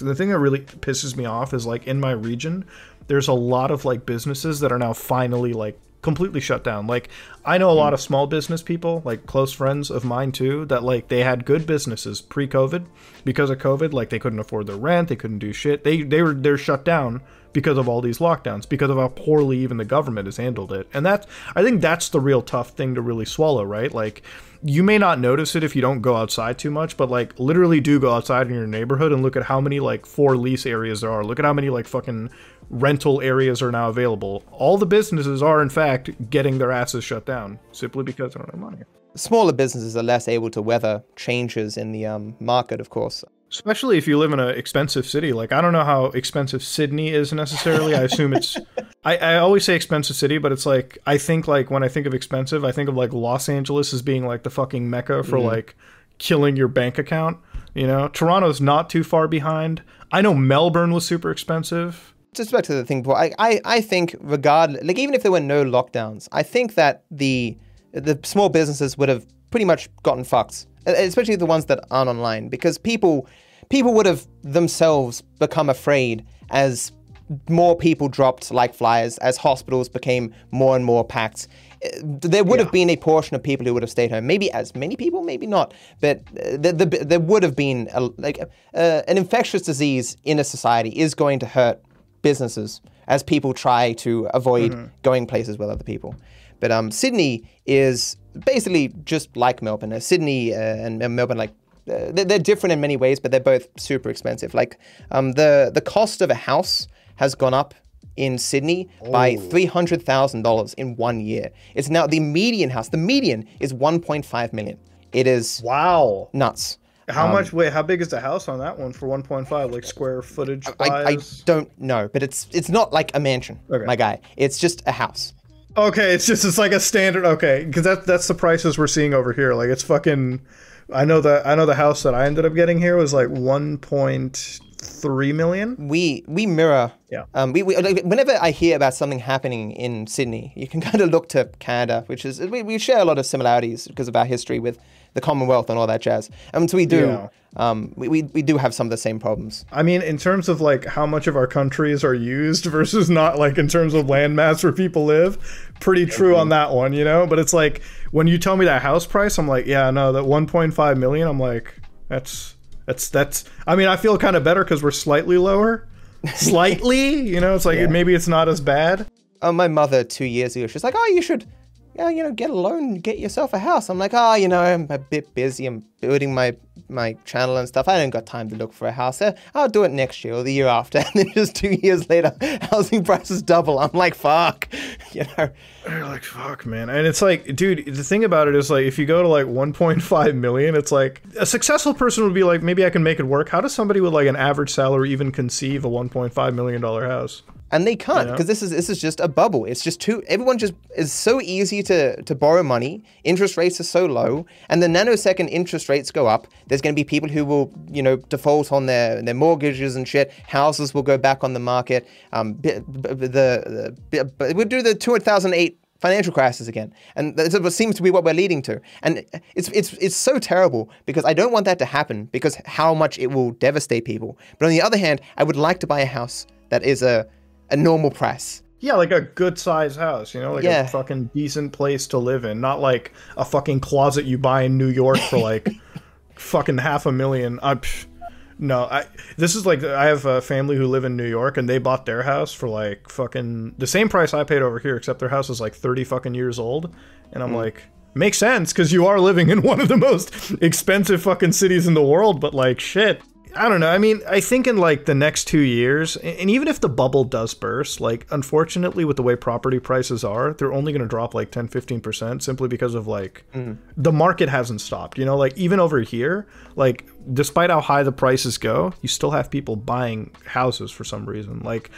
The thing that really pisses me off is like in my region, there's a lot of like businesses that are now finally like completely shut down. Like I know a lot of small business people, like close friends of mine too, that like they had good businesses pre-COVID because of COVID, like they couldn't afford their rent, they couldn't do shit. They they were they're shut down because of all these lockdowns, because of how poorly even the government has handled it. And that's I think that's the real tough thing to really swallow, right? Like you may not notice it if you don't go outside too much, but like literally do go outside in your neighborhood and look at how many like for lease areas there are. Look at how many like fucking rental areas are now available. All the businesses are in fact getting their asses shut down simply because they don't have money. Smaller businesses are less able to weather changes in the um, market, of course. Especially if you live in an expensive city. Like I don't know how expensive Sydney is necessarily. I assume it's [LAUGHS] I, I always say expensive city, but it's like I think like when I think of expensive, I think of like Los Angeles as being like the fucking mecca for mm. like killing your bank account. You know, Toronto's not too far behind. I know Melbourne was super expensive. just back to the thing before, I, I, I think regardless, like even if there were no lockdowns, I think that the the small businesses would have pretty much gotten fucked, especially the ones that aren't online, because people people would have themselves become afraid as more people dropped like flies, as hospitals became more and more packed, there would have been a portion of people who would have stayed home. Maybe as many people, maybe not, but uh, the, the, there would have been a, like uh, an infectious disease in a society is going to hurt businesses as people try to avoid Mm-hmm. going places with other people. But um, Sydney is basically just like Melbourne. Uh, Sydney uh, and, and Melbourne, like they're, they're different in many ways, but they're both super expensive. Like um, the the cost of a house has gone up in Sydney by three hundred thousand dollars in one year. It's now the median house. The median is one point five million. It is Wow. nuts. How much? Wait, how big is the house on that one for 1.5? Like square footage I, I don't know, but it's it's not like a mansion, Okay. my guy. It's just a house. Okay, it's just it's like a standard. Okay, because that that's the prices we're seeing over here. Like it's fucking. I know that I know the house that I ended up getting here was like 1.3 million. we we mirror. Yeah. Um. We, we like, whenever I hear about something happening in Sydney, you can [LAUGHS] kind of look to Canada, which is we, we share a lot of similarities because of our history with the Commonwealth and all that jazz. And so we do. Yeah. Um. We, we we do have some of the same problems. I mean, in terms of like how much of our countries are used [LAUGHS] versus not, like in terms of landmass where people live, pretty true on that one, you know. But it's like when you tell me that house price, I'm like, yeah, no, that 1.5 million. I'm like, that's that's that's. I mean, I feel kind of better because we're slightly lower, [LAUGHS] slightly. You know, it's like maybe it's not as bad. Uh, my mother two years ago, she's like, "Oh, you should, yeah, you know, get a loan, get yourself a house." I'm like, "Oh, you know, I'm a bit busy. I'm building my my channel and stuff. I don't got time to look for a house. I'll do it next year or the year after." [LAUGHS] And then just two years later, [LAUGHS] housing prices double. I'm like, "Fuck," [LAUGHS] you know. You're like, fuck, man. And it's like, dude, the thing about it is like, if you go to like 1.5 million, it's like a successful person would be like, maybe I can make it work. How does somebody with like an average salary even conceive a 1.5 million dollar house? And they can't because this is this is just a bubble. It's just too everyone just is so easy to to borrow money. Interest rates are so low, and the nanosecond interest rates go up. There's going to be people who will you know default on their their mortgages and shit. Houses will go back on the market. Um, the, the we'll do the two thousand eight financial crisis again, and that's what seems to be what we're leading to. And it's it's it's so terrible because I don't want that to happen because how much it will devastate people. But on the other hand, I would like to buy a house that is a a normal price. Yeah, like a good size house, you know, like Yeah. a fucking decent place to live in, not like a fucking closet you buy in New York for like [LAUGHS] fucking half a million. I, pff, no, I this is like I have a family who live in New York and they bought their house for like fucking the same price I paid over here, except their house is like thirty fucking years old, and I'm mm. like. Makes sense because you are living in one of the most [LAUGHS] expensive fucking cities in the world, but like shit, I don't know. I mean, I think in like the next two years, and even if the bubble does burst, like unfortunately with the way property prices are, they're only going to drop like 10, 15% simply because of like mm-hmm. the market hasn't stopped. You know, like even over here, like despite how high the prices go, you still have people buying houses for some reason. Like,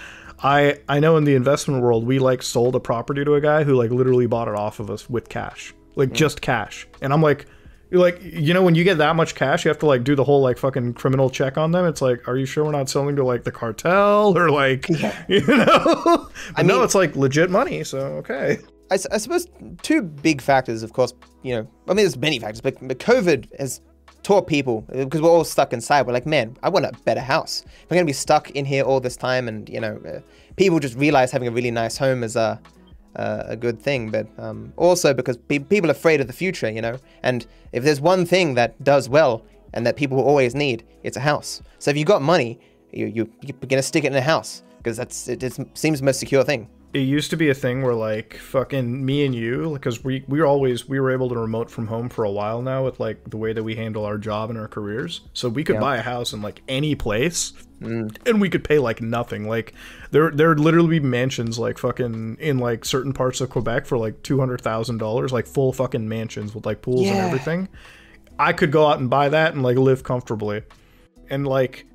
I I know in the investment world, we like sold a property to a guy who like literally bought it off of us with cash, like mm. just cash, and I'm like. You're like, you know, when you get that much cash, you have to like do the whole like fucking criminal check on them. It's like, are you sure we're not selling to like the cartel or like, [LAUGHS] you know? [LAUGHS] I know it's like legit money, so okay. I, I, suppose two big factors, of course, you know, I mean, there's many factors, but, but COVID has taught people because we're all stuck inside. We're like, man, I want a better house. If I'm going to be stuck in here all this time, and you know, uh, people just realize having a really nice home is a uh, a good thing, but um, also because pe- people are afraid of the future, you know. And if there's one thing that does well and that people will always need, it's a house. So if you've got money, you you you're gonna stick it in a house because that's it, it seems the most secure thing. It used to be a thing where like fucking me and you because we we were always we were able to remote from home for a while now with like the way that we handle our job and our careers. So we could buy a house in like any place mm. and we could pay like nothing. Like there there'd literally be mansions like fucking in like certain parts of quebec for like $200000 like full fucking mansions with like pools and everything. I could go out and buy that and like live comfortably. And like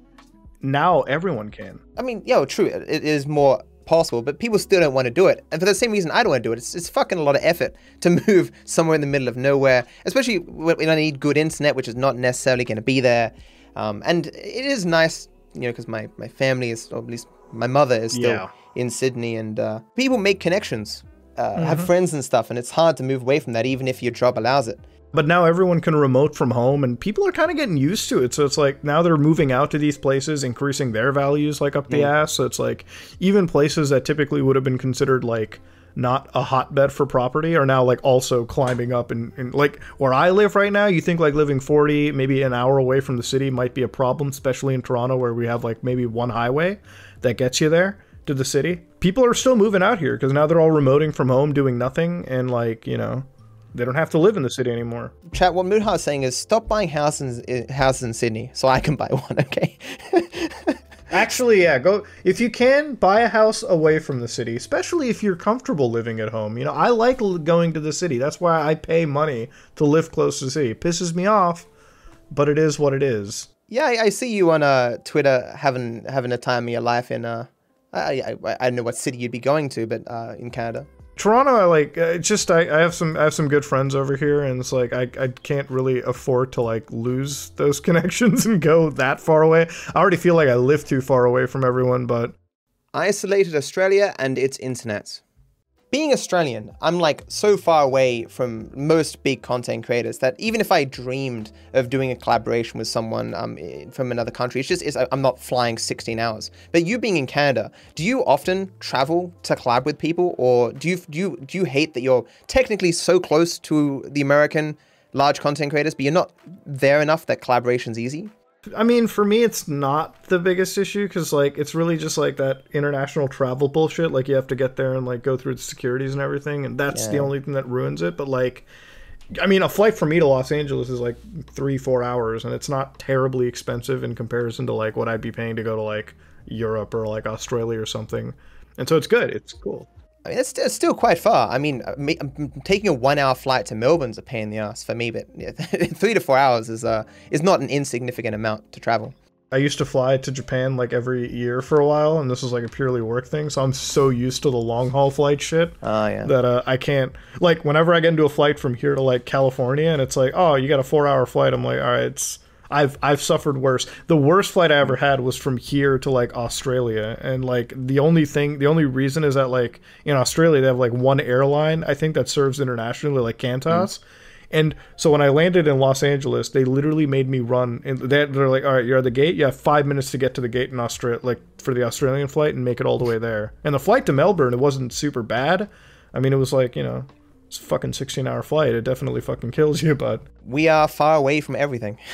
now everyone can. I mean, yeah, true. It is more possible, but people still don't want to do it. And for the same reason I don't want to do it, it's, it's fucking a lot of effort to [LAUGHS] move somewhere in the middle of nowhere, especially when I need good internet, which is not necessarily going to be there. Um, and it is nice, you know, because my, my family is, or at least my mother is still Yeah. in Sydney, and uh, people make connections, uh, have friends and stuff, and it's hard to move away from that, even if your job allows it. But now everyone can remote from home and people are kind of getting used to it. So it's like now they're moving out to these places, increasing their values like up the mm. ass. So it's like even places that typically would have been considered like not a hotbed for property are now like also climbing up and, and like where I live right now, you think like living 40, maybe an hour away from the city might be a problem, especially in Toronto where we have like maybe one highway that gets you there to the city. People are still moving out here because now they're all remoting from home doing nothing and like, you know, they don't have to live in the city anymore. Chat, what Moodha is saying is stop buying houses in, houses in Sydney so I can buy [LAUGHS] one, okay? [LAUGHS] Actually, yeah, go if you can buy a house away from the city, especially if you're comfortable living at home. You know, I like going to the city. That's why I pay money to live close to the city. It pisses me off, but it is what it is. yeah, I, I see you on uh, Twitter having having a time of your life in uh, I, I, I don't know what city you'd be going to, but uh, in Canada. Toronto, I like. uh, It's just I, I have some I have some good friends over here, and it's like I, I can't really afford to like lose those [LAUGHS] connections and go that far away. I already feel like I live too far away from everyone, but Isolated Australia and its internet. Being Australian, I'm like so far away from most big content creators that even if I dreamed of doing a collaboration with someone um, from another country, it's just it's, I'm not flying 16 hours. But you being in Canada, do you often travel to collab with people, or do you do you do you hate that you're technically so close to the American large content creators, but you're not there enough that collaboration's easy? I mean, for me, it's not the biggest issue because, like, it's really just like that international travel bullshit. Like, you have to get there and like go through the securities and everything, and that's the only thing that ruins it. But like, I mean, a flight for me to Los Angeles is like three, four hours, and it's not terribly expensive in comparison to like what I'd be paying to go to like Europe or like Australia or something. And so it's good. It's cool. I mean, it's, it's still quite far. I mean, uh, me- um, taking a one-hour flight to Melbourne's a pain in the ass for me, but yeah, [LAUGHS] three to four hours is uh is not an insignificant amount to travel. I used to fly to Japan like every year for a while, and this was like a purely work thing. So I'm so used to the long haul flight shit Oh yeah. that uh, I can't like whenever I get into a flight from here to like California, and it's like, oh, you got a four hour flight. I'm like, all right, it's I've I've suffered worse. The worst flight I ever mm. had was from here to like Australia, and like the only thing, the only reason is that like in Australia they have like one airline I think that serves internationally, like Qantas. Mm. And so when I landed in Los Angeles, they literally made me run. And they- they're like, "All right, you're at the gate. You have five minutes to get to the gate in Australia, like for the Australian flight, and make it all the way there." And the flight to Melbourne, it wasn't super bad. I mean, it was like you know, it's a fucking 16 hour flight. It definitely fucking kills you, but we are far away from everything. [LAUGHS]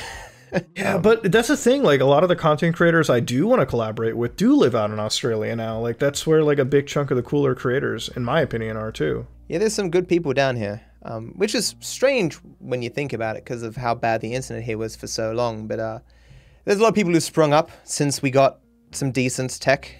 yeah, but that's the thing. Like a lot of the content creators I do want to collaborate with do live out in Australia now. Like that's where like a big chunk of the cooler creators, in my opinion, are too. yeah, there's some good people down here, um, which is strange when you think about it because of how bad the internet here was for so long. But uh, there's a lot of people who sprung up since we got some decent tech.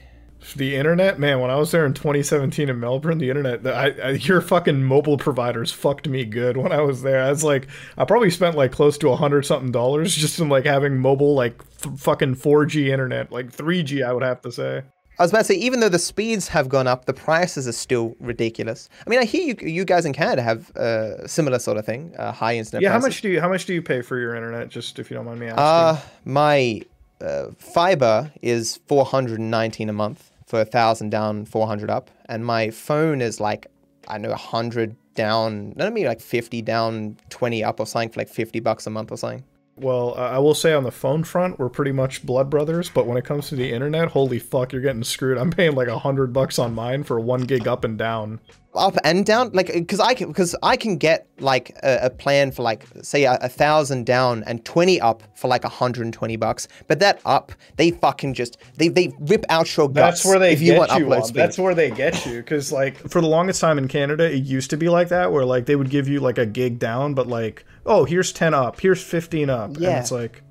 The internet, man. When I was there in 2017 in Melbourne, the internet, I, I, your fucking mobile providers fucked me good when I was there. I was like, I probably spent like close to a hundred something dollars just in like having mobile like f- fucking 4G internet, like 3G, I would have to say. I was about to say, even though the speeds have gone up, the prices are still ridiculous. I mean, I hear you, you guys in Canada have a similar sort of thing, uh, high internet Yeah, how much do you how much do you pay for your internet? Just if you don't mind me asking. Uh, my uh, fiber is 419 a month for a thousand down, 400 up, and my phone is like I know 100 down, no, maybe like 50 down, 20 up or something for like 50 bucks a month or something. Well, I will say on the phone front, we're pretty much blood brothers. But when it comes to the internet, holy fuck, you're getting screwed. I'm paying like a hundred bucks on mine for one gig up and down. Up and down, like because I can because I can get like a, a plan for like say a, a thousand down and 20 up for like 120 bucks, but that up they fucking just they they rip out your guts. That's where they if you get want you. upload speed. That's where they get you. Because like for the longest time in Canada, it used to be like that, where like they would give you like a gig down, but like oh here's ten up, here's fifteen up, and it's like.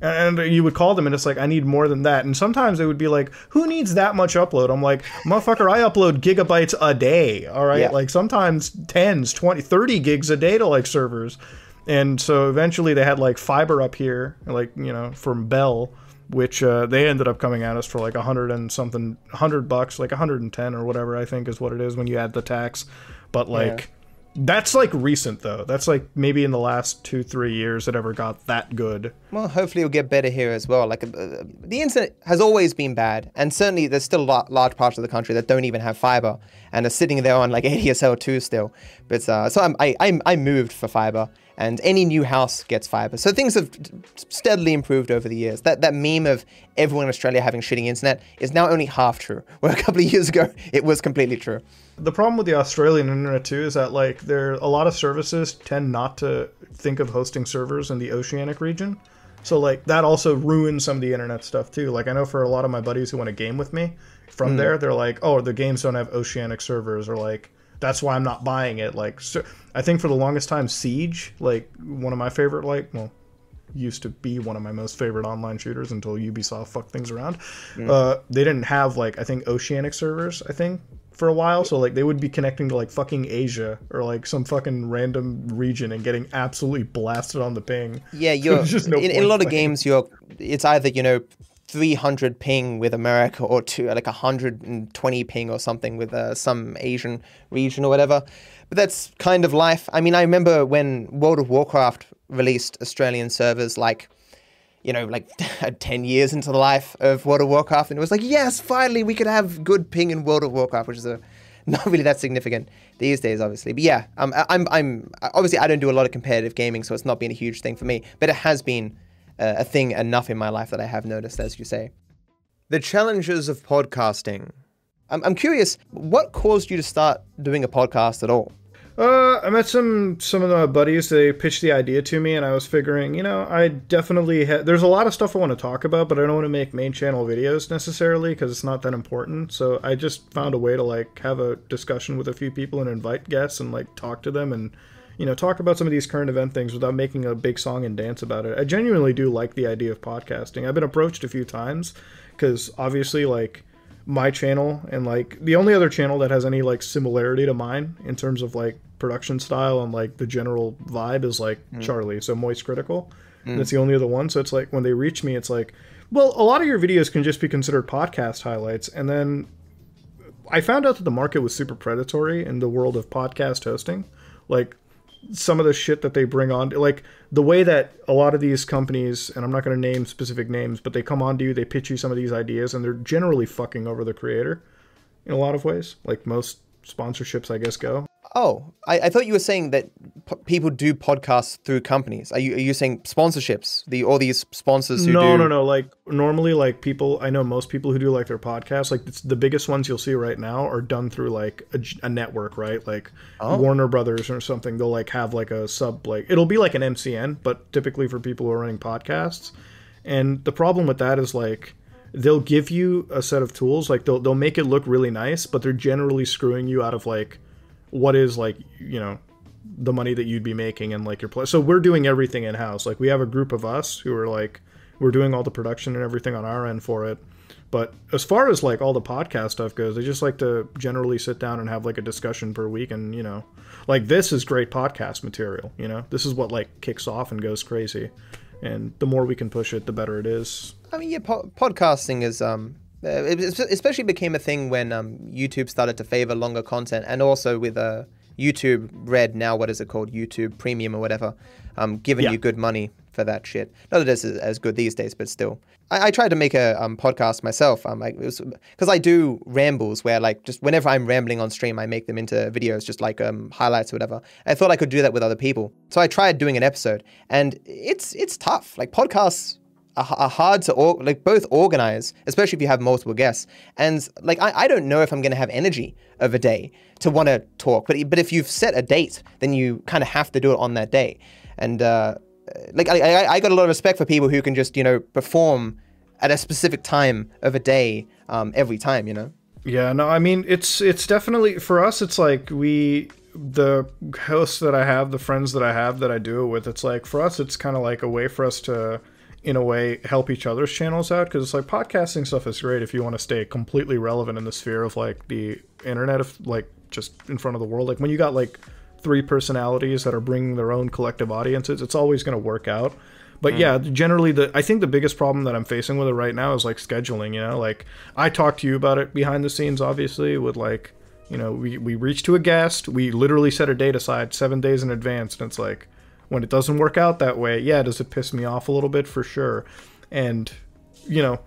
And you would call them, and it's like, I need more than that. And sometimes they would be like, Who needs that much upload? I'm like, Motherfucker, I upload gigabytes a day. All right. Yeah. Like sometimes 10s, 20, 30 gigs a day to like servers. And so eventually they had like fiber up here, like, you know, from Bell, which uh, they ended up coming at us for like a hundred and something, hundred bucks, like 110 or whatever I think is what it is when you add the tax. But like, that's like recent though. That's like maybe in the last two, three years it ever got that good. Well, hopefully it'll get better here as well. Like uh, the internet has always been bad, and certainly there's still a large parts of the country that don't even have fiber and are sitting there on like [LAUGHS] ADSL two still. But uh, so I'm, I, I I moved for fiber, and any new house gets fiber. So things have steadily improved over the years. That that meme of everyone in Australia having shitty internet is now only half true. [LAUGHS] Where a couple of years ago it was completely true. The problem with the Australian internet too is that like there a lot of services tend not to think of hosting servers in the oceanic region. So like that also ruins some of the internet stuff too. Like I know for a lot of my buddies who want to game with me from mm. there, they're like, "Oh, the games don't have oceanic servers," or like, "That's why I'm not buying it." Like, so, I think for the longest time, Siege, like one of my favorite, like, well, used to be one of my most favorite online shooters until Ubisoft fucked things around. Mm. Uh, they didn't have like I think oceanic servers. I think for a while. So like they would be connecting to like fucking Asia or like some fucking random region and getting absolutely blasted on the ping. Yeah, [LAUGHS] you're just no in, in, a lot of games. You're it's either you know 300 ping with America or two like 120 ping or something with uh, some Asian region or whatever. But that's kind of life. I mean, I remember when World of Warcraft released Australian servers like you know, like [LAUGHS] 10 years into the life of World of Warcraft. And it was like, yes, finally we could have good ping in World of Warcraft, which is a, [LAUGHS] not really that significant these days, obviously. But yeah, um, I'm, I'm, obviously I don't do a lot of competitive gaming, so it's not been a huge thing for me. But it has been uh, a thing enough in my life that I have noticed, as you say. The challenges of podcasting. I'm, I'm curious, what caused you to start doing a podcast at all? Uh, I met some some of my buddies. They pitched the idea to me, and I was figuring, you know, I definitely ha- there's a lot of stuff I want to talk about, but I don't want to make main channel videos necessarily because it's not that important. So I just found a way to like have a discussion with a few people and invite guests and like talk to them and you know talk about some of these current event things without making a big song and dance about it. I genuinely do like the idea of podcasting. I've been approached a few times because obviously like my channel and like the only other channel that has any like similarity to mine in terms of like production style and like the general vibe is like mm. Charlie, so Moist Critical. Mm. That's the only other one. So it's like when they reach me, it's like, well, a lot of your videos can just be considered podcast highlights. And then I found out that the market was super predatory in the world of podcast hosting. Like some of the shit that they bring on, like the way that a lot of these companies, and I'm not going to name specific names, but they come on to you, they pitch you some of these ideas, and they're generally fucking over the creator in a lot of ways. Like most sponsorships, I guess, go. Oh, I, I thought you were saying that p- people do podcasts through companies. Are you are you saying sponsorships? The all these sponsors who no, do... no, no. Like normally, like people, I know most people who do like their podcasts. Like the biggest ones you'll see right now are done through like a, a network, right? Like oh. Warner Brothers or something. They'll like have like a sub, like it'll be like an MCN, but typically for people who are running podcasts. And the problem with that is like they'll give you a set of tools, like they'll they'll make it look really nice, but they're generally screwing you out of like what is like you know the money that you'd be making and like your play. So we're doing everything in house. Like we have a group of us who are like we're doing all the production and everything on our end for it. But as far as like all the podcast stuff goes, I just like to generally sit down and have like a discussion per week and you know, like this is great podcast material, you know. This is what like kicks off and goes crazy. And the more we can push it, the better it is. I mean, yeah, po- podcasting is um uh, it especially became a thing when um, YouTube started to favor longer content, and also with uh, YouTube Red now, what is it called, YouTube Premium or whatever, um, giving yeah. you good money for that shit. Not that it's as good these days, but still. I, I tried to make a um, podcast myself. Um, because I do rambles where like just whenever I'm rambling on stream, I make them into videos, just like um, highlights or whatever. I thought I could do that with other people, so I tried doing an episode, and it's it's tough. Like podcasts are hard to or, like both organize, especially if you have multiple guests. And like I, I don't know if I'm going to have energy of a day to want to talk, but but if you've set a date, then you kind of have to do it on that day. And uh, like I, I, I got a lot of respect for people who can just you know perform at a specific time of a day um, every time. You know. Yeah, no, I mean it's it's definitely for us. It's like we the hosts that I have, the friends that I have that I do it with. It's like for us, it's kind of like a way for us to in a way help each other's channels out because it's like podcasting stuff is great if you want to stay completely relevant in the sphere of like the internet of like just in front of the world. Like when you got like three personalities that are bringing their own collective audiences it's always going to work out. But mm. yeah generally the i think the biggest problem that i'm facing with it right now is like scheduling you know? Like i talked to you about it behind the scenes obviously with like you know we, we reach to a guest we literally set a date aside seven days in advance and it's like when it doesn't work out that way, yeah, does it piss me off a little bit for sure? And you know,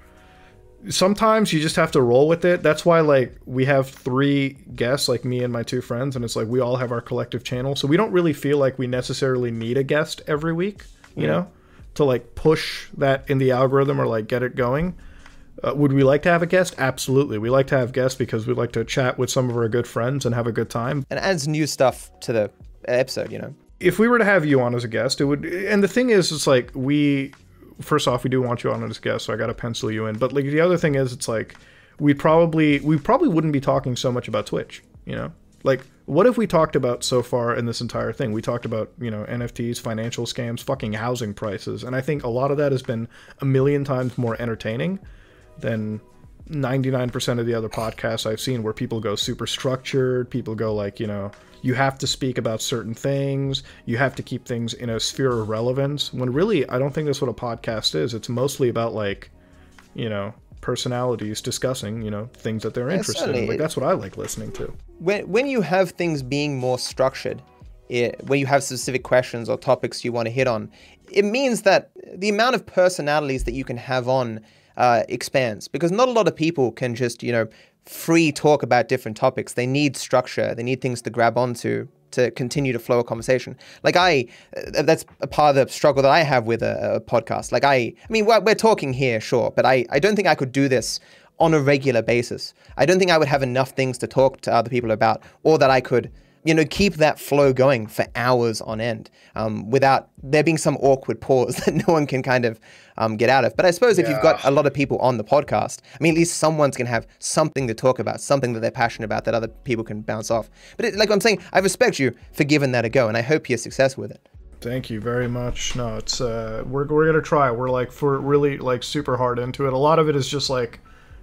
sometimes you just have to roll with it. That's why like we have three guests, like me and my two friends, and it's like we all have our collective channel. So we don't really feel like we necessarily need a guest every week, you know, to like push that in the algorithm or like get it going. Uh, would we like to have a guest? Absolutely. We like to have guests because we like to chat with some of our good friends and have a good time. And adds new stuff to the episode, you know. If we were to have you on as a guest, it would. And the thing is, it's like we. First off, we do want you on as a guest, so I got to pencil you in. But like the other thing is, it's like we'd probably we probably wouldn't be talking so much about Twitch. You know, like what have we talked about so far in this entire thing? We talked about you know NFTs, financial scams, fucking housing prices, and I think a lot of that has been a million times more entertaining than 99% of the other podcasts I've seen where people go super structured, people go like, you know, you have to speak about certain things, you have to keep things in a sphere of relevance. When really, I don't think that's what a podcast is. It's mostly about like, you know, personalities discussing, you know, things that they're interested in. Like that's what I like listening to. when when you have things being more structured, it, when you have specific questions or topics you want to hit on, it means that the amount of personalities that you can have on uh, expands because not a lot of people can just you know free talk about different topics. They need structure. They need things to grab onto to continue to flow a conversation. Like I, uh, that's a part of the struggle that I have with a, a podcast. Like I, I mean, we're, we're talking here, sure, but I, I don't think I could do this on a regular basis. I don't think I would have enough things to talk to other people about, or that I could, you know, keep that flow going for hours on end um, without there being some awkward pause [LAUGHS] that no one can kind of um, get out of. But I suppose if you've got a lot of people on the podcast, I mean, at least someone's going to have something to talk about, something that they're passionate about that other people can bounce off. But it, like I'm saying, I respect you for giving that a go, and I hope you're successful with it. Thank you very much. No, it's uh, we're we're gonna try. We're like for really like super hard into it. A lot of it is just like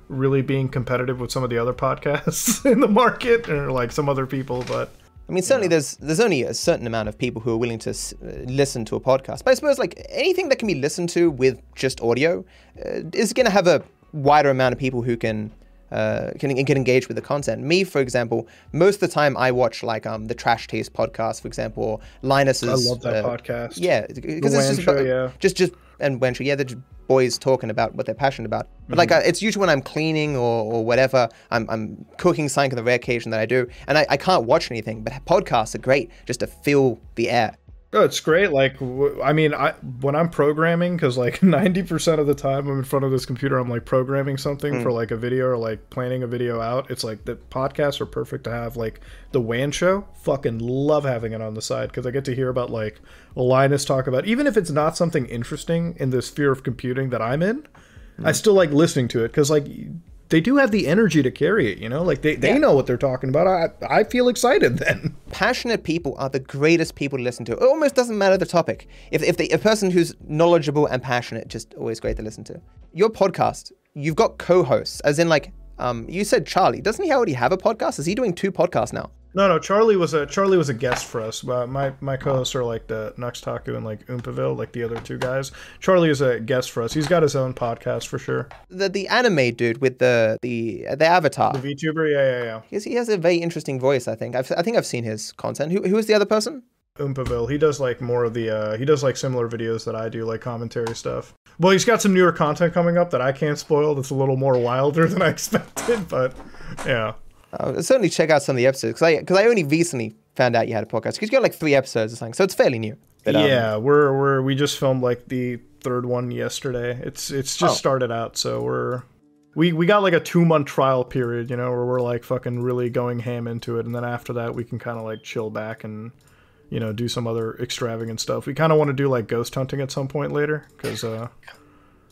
really being competitive with some of the other podcasts [LAUGHS] in the market or like some other people. But I mean, certainly there's there's only a certain amount of people who are willing to s- uh, listen to a podcast. But I suppose like anything that can be listened to with just audio uh, is going to have a wider amount of people who can. Uh, can, can engage with the content. Me, for example, most of the time I watch like um the Trash Taste podcast, for example, or Linus's. I love that uh, podcast. Yeah, because it's just Show, yeah. just just and Wensha, yeah, they're boys talking about what they're passionate about. But like, Mm-hmm. uh, it's usually when I'm cleaning or, or whatever, I'm, I'm cooking something on the rare occasion that I do, and I, I can't watch anything. But podcasts are great just to fill the air. Oh, it's great. Like, I mean, I when I'm programming, because like [LAUGHS] 90% of the time I'm in front of this computer, I'm like programming something for hmm. like a video or like planning a video out. It's like the podcasts are perfect to have. Like the WAN show, fucking love having it on the side because I get to hear about like Linus talk about, even if it's not something interesting in the sphere of computing that I'm in, I hmm. still like listening to it because like they do have the energy to carry it, you know? Like they, they Yeah. know what they're talking about. I I feel excited then. [LAUGHS] Passionate people are the greatest people to listen to. It almost doesn't matter the topic. If, if the, a person who's knowledgeable and passionate, just always great to listen to. Your podcast, you've got co-hosts, as in like, um, you said Charlie. Doesn't he already have a podcast? Is he doing two podcasts now? No, no. Charlie was a Charlie was a guest for us. Uh, my my co-hosts are like the Nux Taku and like Oompaville, like the other two guys. Charlie is a guest for us. He's got his own podcast for sure. The the anime dude with the the the avatar. The VTuber, yeah, yeah, yeah. He has, he has a very interesting voice. I think. I've, I think I've seen his content. Who who is the other person? Oompaville. He does like more of the uh he does like similar videos that I do, like commentary stuff. Well, he's got some newer content coming up that I can't spoil. That's a little more wilder [LAUGHS] than I expected, but yeah. Uh, certainly check out some of the episodes because I because I only recently found out you had a podcast because you got like three episodes or something, so it's fairly new. But, um, yeah, we're we're we just filmed like the third one yesterday. It's it's just Oh. started out, so we're we we got like a two month trial period, you know, where we're like fucking really going ham into it, and then after that we can kind of like chill back and you know do some other extravagant stuff. We kind of want to do like ghost hunting at some point later because uh.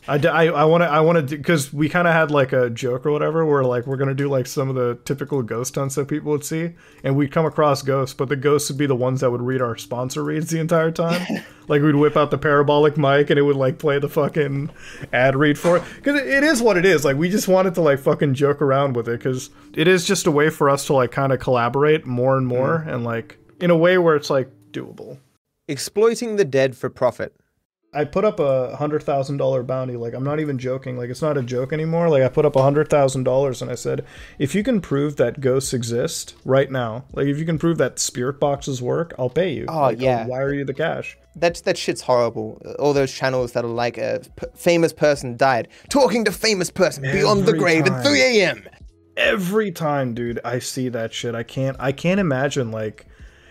I, d- I, I want to I want to because we kind of had like a joke or whatever where like we're gonna do like some of the typical ghost hunts that people would see and we'd come across ghosts but the ghosts would be the ones that would read our sponsor reads the entire time. [LAUGHS] Like we'd whip out the parabolic mic and it would like play the fucking ad read for it. Because it, it is what it is. Like we just wanted to like fucking joke around with it because it is just a way for us to like kind of collaborate more and more mm. and like in a way where it's like doable. Exploiting the dead for profit. I put up a hundred thousand dollar bounty. Like I'm not even joking. Like it's not a joke anymore. Like I put up a hundred thousand dollars and I said, if you can prove that ghosts exist right now, like if you can prove that spirit boxes work, I'll pay you. Oh, Like, yeah. I'll wire you the cash. That that shit's horrible. All those channels that are like a p- famous person died, talking to famous person beyond the Every grave at 3 a.m. Every time, dude, I see that shit. I can't. I can't imagine like.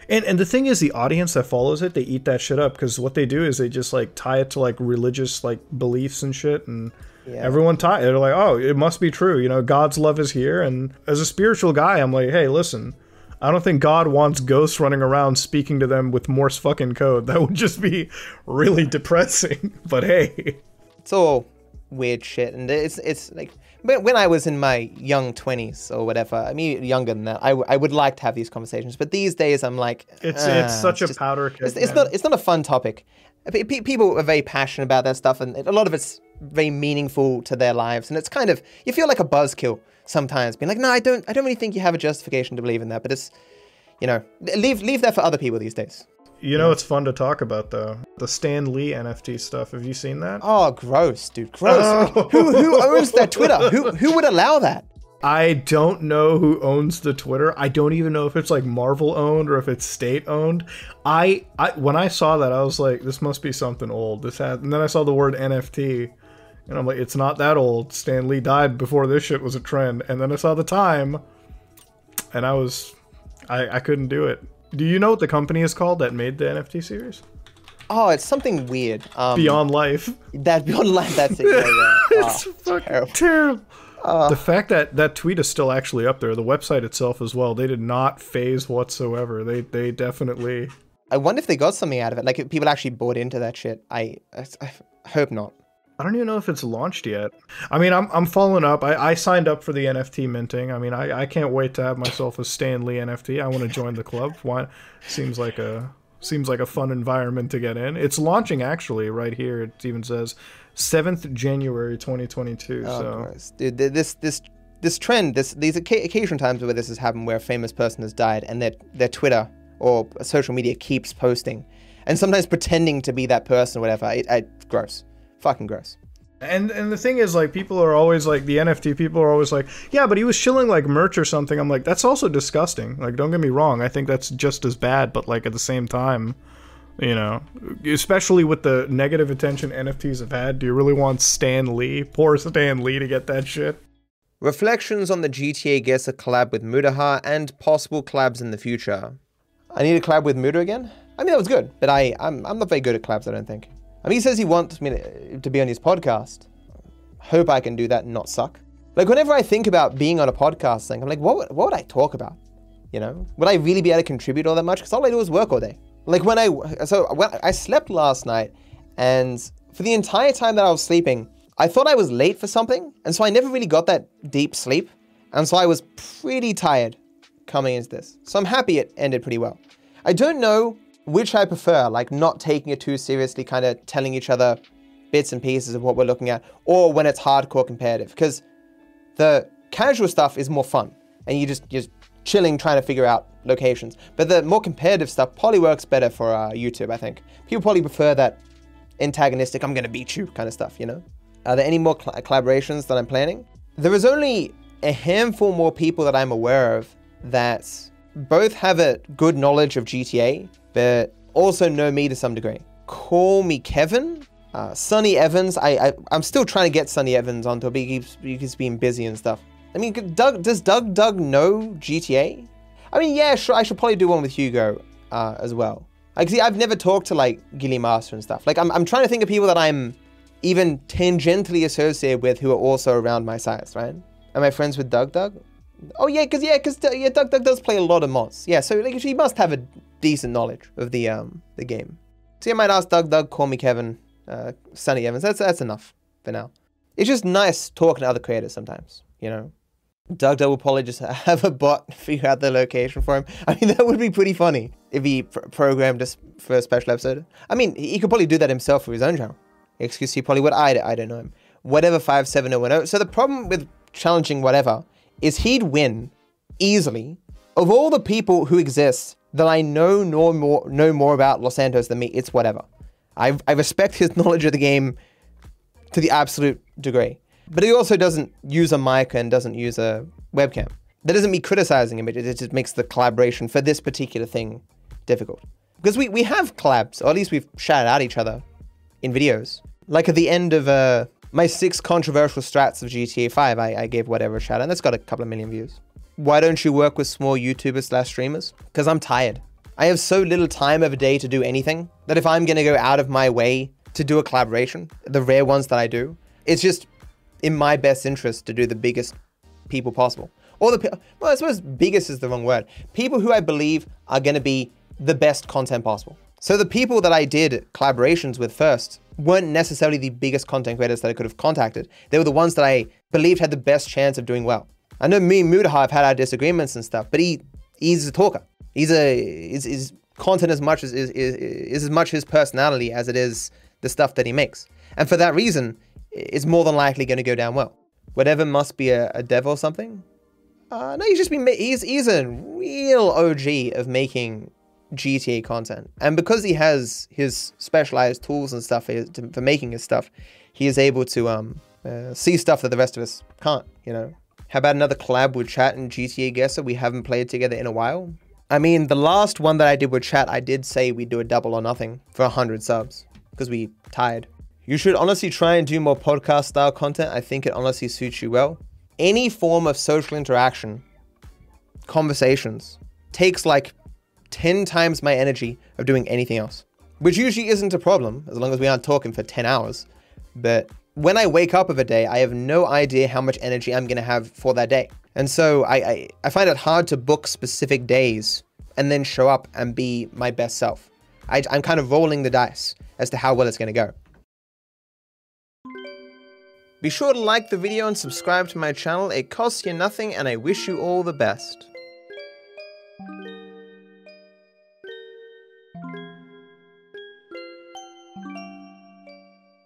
And, and the thing is, the audience that follows it, they eat that shit up because what they do is they just like tie it to like religious like beliefs and shit, and Yeah. everyone tie. They're like, oh, it must be true. You know, God's love is here. And as a spiritual guy, I'm like, hey, listen, I don't think God wants ghosts running around speaking to them with Morse fucking code. That would just be really depressing. [LAUGHS] But hey, It's all weird shit, and it's it's like when when I was in my young 20s or whatever. I mean, younger than that. I, w- I would like to have these conversations, but these days I'm like, it's "Ah, it's such a just- powder keg. It's, it's not it's not a fun topic. Pe- pe- People are very passionate about that stuff, and a lot of it's very meaningful to their lives. And it's kind of you feel like a buzzkill sometimes, being like, "No, I don't. I don't really think you have a justification to believe in that." But it's, you know, leave leave that for other people these days. You know, it's fun to talk about though. The Stan Lee NFT stuff. Have you seen that? Oh, gross, dude, gross. Oh. who who owns that Twitter? Who who would allow that? I don't know who owns the Twitter. I don't even know if it's like Marvel owned or if it's state owned. I, I when I saw that, I was like, this must be something old. This had, and then I saw the word NFT, and I'm like, it's not that old. Stan Lee died before this shit was a trend. And then I saw the time, and I was, I, I couldn't do it. Do you know what the company is called that made the NFT series? Oh, it's something weird. Um, Beyond Life. that beyond life. That's it. Yeah, yeah. [LAUGHS] it's Oh, fucking terrible. terrible. the fact that that tweet is still actually up there, the website itself as well, they did not phase whatsoever. They they definitely. I wonder if they got something out of it. Like if people actually bought into that shit. I, I, I hope not. I don't even know if it's launched yet. I mean, I'm I'm following up. I, I signed up for the NFT minting. I mean, I, I can't wait to have myself a Stan Lee NFT. I want to join the club. Why? Seems like a seems like a fun environment to get in. It's launching actually right here. It even says seventh January 2022. Oh, so gross. Dude, this this this trend, this these occa- occasional times where this has happened, where a famous person has died, and their their Twitter or social media keeps posting, and sometimes pretending to be that person or whatever. It, I, gross, fucking gross. And and the thing is, like, people are always like, the NFT people are always like, yeah, but he was shilling like merch or something. I'm like, that's also disgusting. Like, don't get me wrong, I think that's just as bad, but like at the same time, you know, especially with the negative attention NFTs have had, do you really want Stan Lee, poor Stan Lee, to get that shit? Reflections on the GTAguessr collab with Mutahar and possible collabs in the future. I need a collab with Muta again. I mean that was good, but I I'm, I'm not very good at collabs. I don't think. I mean he says he wants me to, be on his podcast. Hope I can do that and not suck. Like whenever I think about being on a podcast thing, I'm like, what would, what would I talk about? You know, would I really be able to contribute all that much? Because all I do is work all day. Like when I so when I slept last night, and for the entire time that I was sleeping, I thought I was late for something, and so I never really got that deep sleep, and so I was pretty tired coming into this. So I'm happy it ended pretty well. I don't know which I prefer, like not taking it too seriously, kind of telling each other bits and pieces of what we're looking at, or when it's hardcore competitive, because the casual stuff is more fun, and you just you're just chilling trying to figure out locations. But the more competitive stuff probably works better for uh, YouTube. I think people probably prefer that antagonistic "I'm gonna beat you" kind of stuff. You know? Are there any more cl- collaborations that I'm planning? There is only a handful more people that I'm aware of that both have a good knowledge of GTA, but also know me to some degree. CallMeKevin. Uh, Sonny Evans, I, I I'm still trying to get Sonny Evans onto it, but he keeps, he keeps being busy and stuff. I mean, Doug does DougDoug know GTA? I mean, yeah, sure. I should probably do one with Hugo uh, as well. Like, see, I've never talked to like Gilly Master and stuff. Like, I'm I'm trying to think of people that I'm even tangentially associated with who are also around my size, right? Am I friends with DougDoug? Oh yeah, cause yeah, cause uh, yeah, DougDoug does play a lot of mods. Yeah, so like he must have a decent knowledge of the um the game. So I might ask DougDoug, call me Kevin, uh, Sonny Evans. That's that's enough for now. It's just nice talking to other creators sometimes, you know. DougDoug will probably just [LAUGHS] have a bot figure out the location for him. I mean, [LAUGHS] that would be pretty funny if he pr- programmed us for a special episode. I mean, he could probably do that himself for his own channel. Excuse me, probably would. I, I don't know him. Whatever57010. So the problem with challenging whatever is he'd win easily. Of all the people who exist that I know no more know more about Los Santos than me, it's whatever. I, I respect his [LAUGHS] knowledge of the game to the absolute degree. But he also doesn't use a mic and doesn't use a webcam. That doesn't mean criticizing him, it, it just makes the collaboration for this particular thing difficult. Because we, we have collabs, or at least we've shouted out each other in videos. Like at the end of uh, my six controversial strats of GTA 5, I, I gave whatever a shout out, and that's got a couple of million views. Why don't you work with small YouTubers slash streamers? Because I'm tired. I have so little time of a day to do anything that if I'm going to go out of my way to do a collaboration, the rare ones that I do, it's just in my best interest to do the biggest people possible. Or the, well, I suppose biggest is the wrong word. People who I believe are going to be the best content possible. So the people that I did collaborations with first weren't necessarily the biggest content creators that I could have contacted. They were the ones that I believed had the best chance of doing well. I know me and Mutahar have had our disagreements and stuff, but he he's a talker. He's a is is content as much as is, is, is as much his personality as it is the stuff that he makes. And for that reason, it's more than likely going to go down well. Whatever must be a, a dev or something. Uh, no, he's just been he's he's a real OG of making GTA content, and because he has his specialized tools and stuff for, for making his stuff, he is able to um uh, see stuff that the rest of us can't. You know, how about another collab with Chat and GTAguessr? We haven't played together in a while. I mean, the last one that I did with Chat, I did say we'd do a double or nothing for 100 subs because we tied. You should honestly try and do more podcast style content. I think it honestly suits you well. Any form of social interaction, conversations, takes like 10 times my energy of doing anything else, which usually isn't a problem as long as we aren't talking for 10 hours. But when I wake up of a day, I have no idea how much energy I'm going to have for that day. And so I, I, I, find it hard to book specific days and then show up and be my best self. I, I'm kind of rolling the dice as to how well it's going to go. Be sure to like the video and subscribe to my channel. It costs you nothing and I wish you all the best.